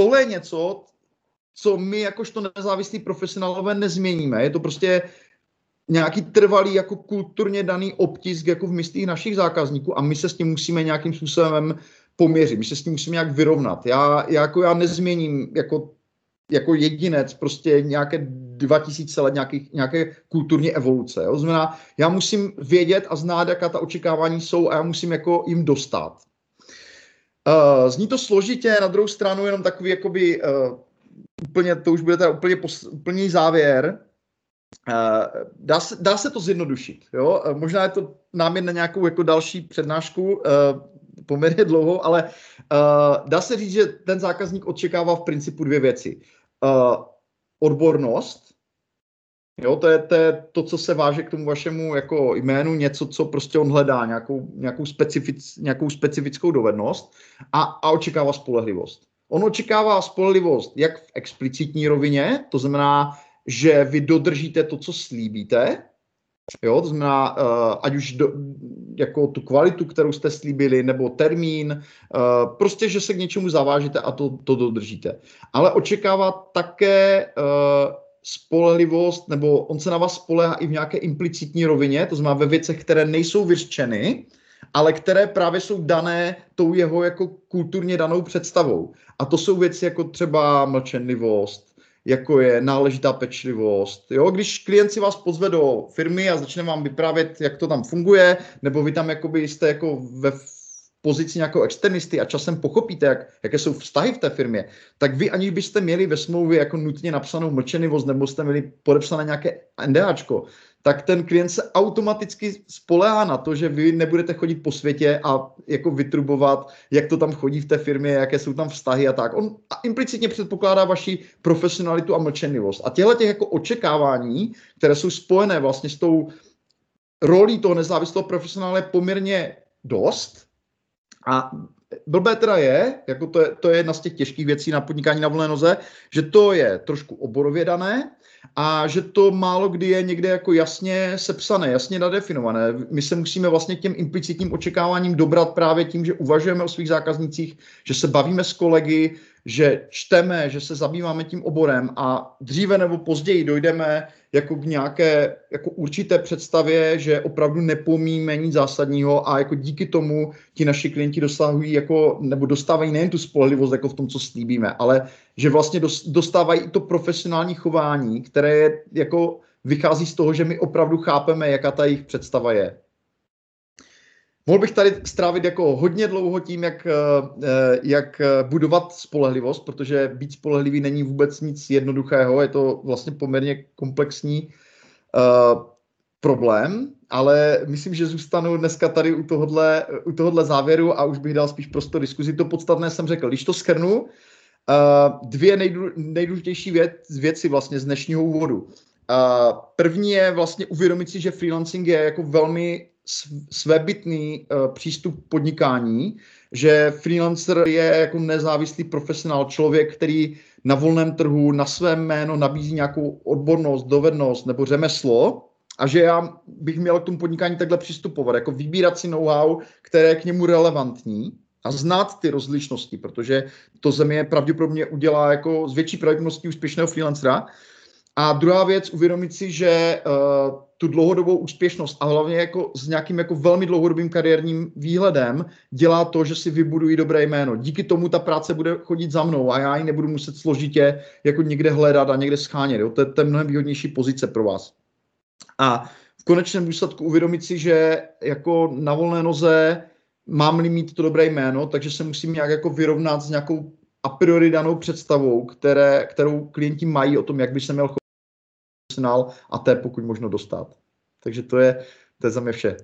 B: tohle je něco, co my jakožto nezávislí profesionálové nezměníme. Je to prostě nějaký trvalý jako kulturně daný obtisk jako v myslích našich zákazníků a my se s tím musíme nějakým způsobem poměřit, my se s tím musíme nějak vyrovnat. Já, já jako já nezměním jako, jako jedinec prostě nějaké 2000 let nějaký, nějaké kulturní evoluce. Jo? Znamená, já musím vědět a znát, jaká ta očekávání jsou a já musím jako jim dostat. Uh, zní to složitě, na druhou stranu jenom takový jakoby uh, úplně, to už bude teda úplně pos, úplný závěr. Uh, dá, se, dá se to zjednodušit, jo? Uh, možná je to námět na nějakou jako další přednášku, uh, poměrně dlouho, ale uh, dá se říct, že ten zákazník očekává v principu dvě věci. Uh, odbornost, Jo, to je, to je to, co se váže k tomu vašemu jako jménu, něco, co prostě on hledá, nějakou, nějakou, specific, nějakou specifickou dovednost a, a očekává spolehlivost. On očekává spolehlivost jak v explicitní rovině, to znamená, že vy dodržíte to, co slíbíte, Jo, to znamená, uh, ať už do, jako tu kvalitu, kterou jste slíbili, nebo termín, uh, prostě, že se k něčemu zavážíte a to, to dodržíte. Ale očekává také uh, spolehlivost, nebo on se na vás spolehá i v nějaké implicitní rovině, to znamená ve věcech, které nejsou vyřčeny, ale které právě jsou dané tou jeho jako kulturně danou představou. A to jsou věci jako třeba mlčenlivost, jako je náležitá pečlivost. Jo? Když klient si vás pozve do firmy a začne vám vyprávět, jak to tam funguje, nebo vy tam jakoby jste jako ve pozici nějakého externisty a časem pochopíte, jak, jaké jsou vztahy v té firmě, tak vy aniž byste měli ve smlouvě jako nutně napsanou mlčenivost nebo jste měli podepsané nějaké NDAčko, tak ten klient se automaticky spolehá na to, že vy nebudete chodit po světě a jako vytrubovat, jak to tam chodí v té firmě, jaké jsou tam vztahy a tak. On implicitně předpokládá vaši profesionalitu a mlčenlivost. A těchto těch jako očekávání, které jsou spojené vlastně s tou rolí toho nezávislého profesionála je poměrně dost, a blbé teda je, jako to je, to je jedna z těch těžkých věcí na podnikání na volné noze, že to je trošku oborově dané a že to málo kdy je někde jako jasně sepsané, jasně nadefinované. My se musíme vlastně těm implicitním očekáváním dobrat právě tím, že uvažujeme o svých zákaznicích, že se bavíme s kolegy, že čteme, že se zabýváme tím oborem a dříve nebo později dojdeme jako k nějaké jako určité představě, že opravdu nepomíme nic zásadního a jako díky tomu ti naši klienti dosahují jako, nebo dostávají nejen tu spolehlivost jako v tom, co slíbíme, ale že vlastně dostávají i to profesionální chování, které je jako vychází z toho, že my opravdu chápeme, jaká ta jejich představa je. Mohl bych tady strávit jako hodně dlouho tím, jak, eh, jak budovat spolehlivost, protože být spolehlivý není vůbec nic jednoduchého, je to vlastně poměrně komplexní uh, problém, ale myslím, že zůstanu dneska tady u tohohle, u tohohle závěru a už bych dal spíš prostor diskuzi. To podstatné jsem řekl. Když to skrnu, uh, dvě nejdůležitější věc, věci vlastně z dnešního úvodu. Uh, první je vlastně uvědomit si, že freelancing je jako velmi svébytný uh, přístup podnikání, že freelancer je jako nezávislý profesionál, člověk, který na volném trhu na své jméno nabízí nějakou odbornost, dovednost nebo řemeslo a že já bych měl k tomu podnikání takhle přistupovat, jako vybírat si know-how, které je k němu relevantní a znát ty rozlišnosti, protože to země pravděpodobně udělá jako z větší pravděpodobností úspěšného freelancera, a druhá věc, uvědomit si, že uh, tu dlouhodobou úspěšnost a hlavně jako s nějakým jako velmi dlouhodobým kariérním výhledem dělá to, že si vybudují dobré jméno. Díky tomu ta práce bude chodit za mnou a já ji nebudu muset složitě jako někde hledat a někde schánět. Jo? To, je, to je mnohem výhodnější pozice pro vás. A v konečném důsledku uvědomit si, že jako na volné noze mám-li mít to dobré jméno, takže se musím nějak jako vyrovnat s nějakou a priori danou představou, které, kterou klienti mají o tom, jak by se měl profesionál a té pokud možno dostat. Takže to je, to je za mě vše.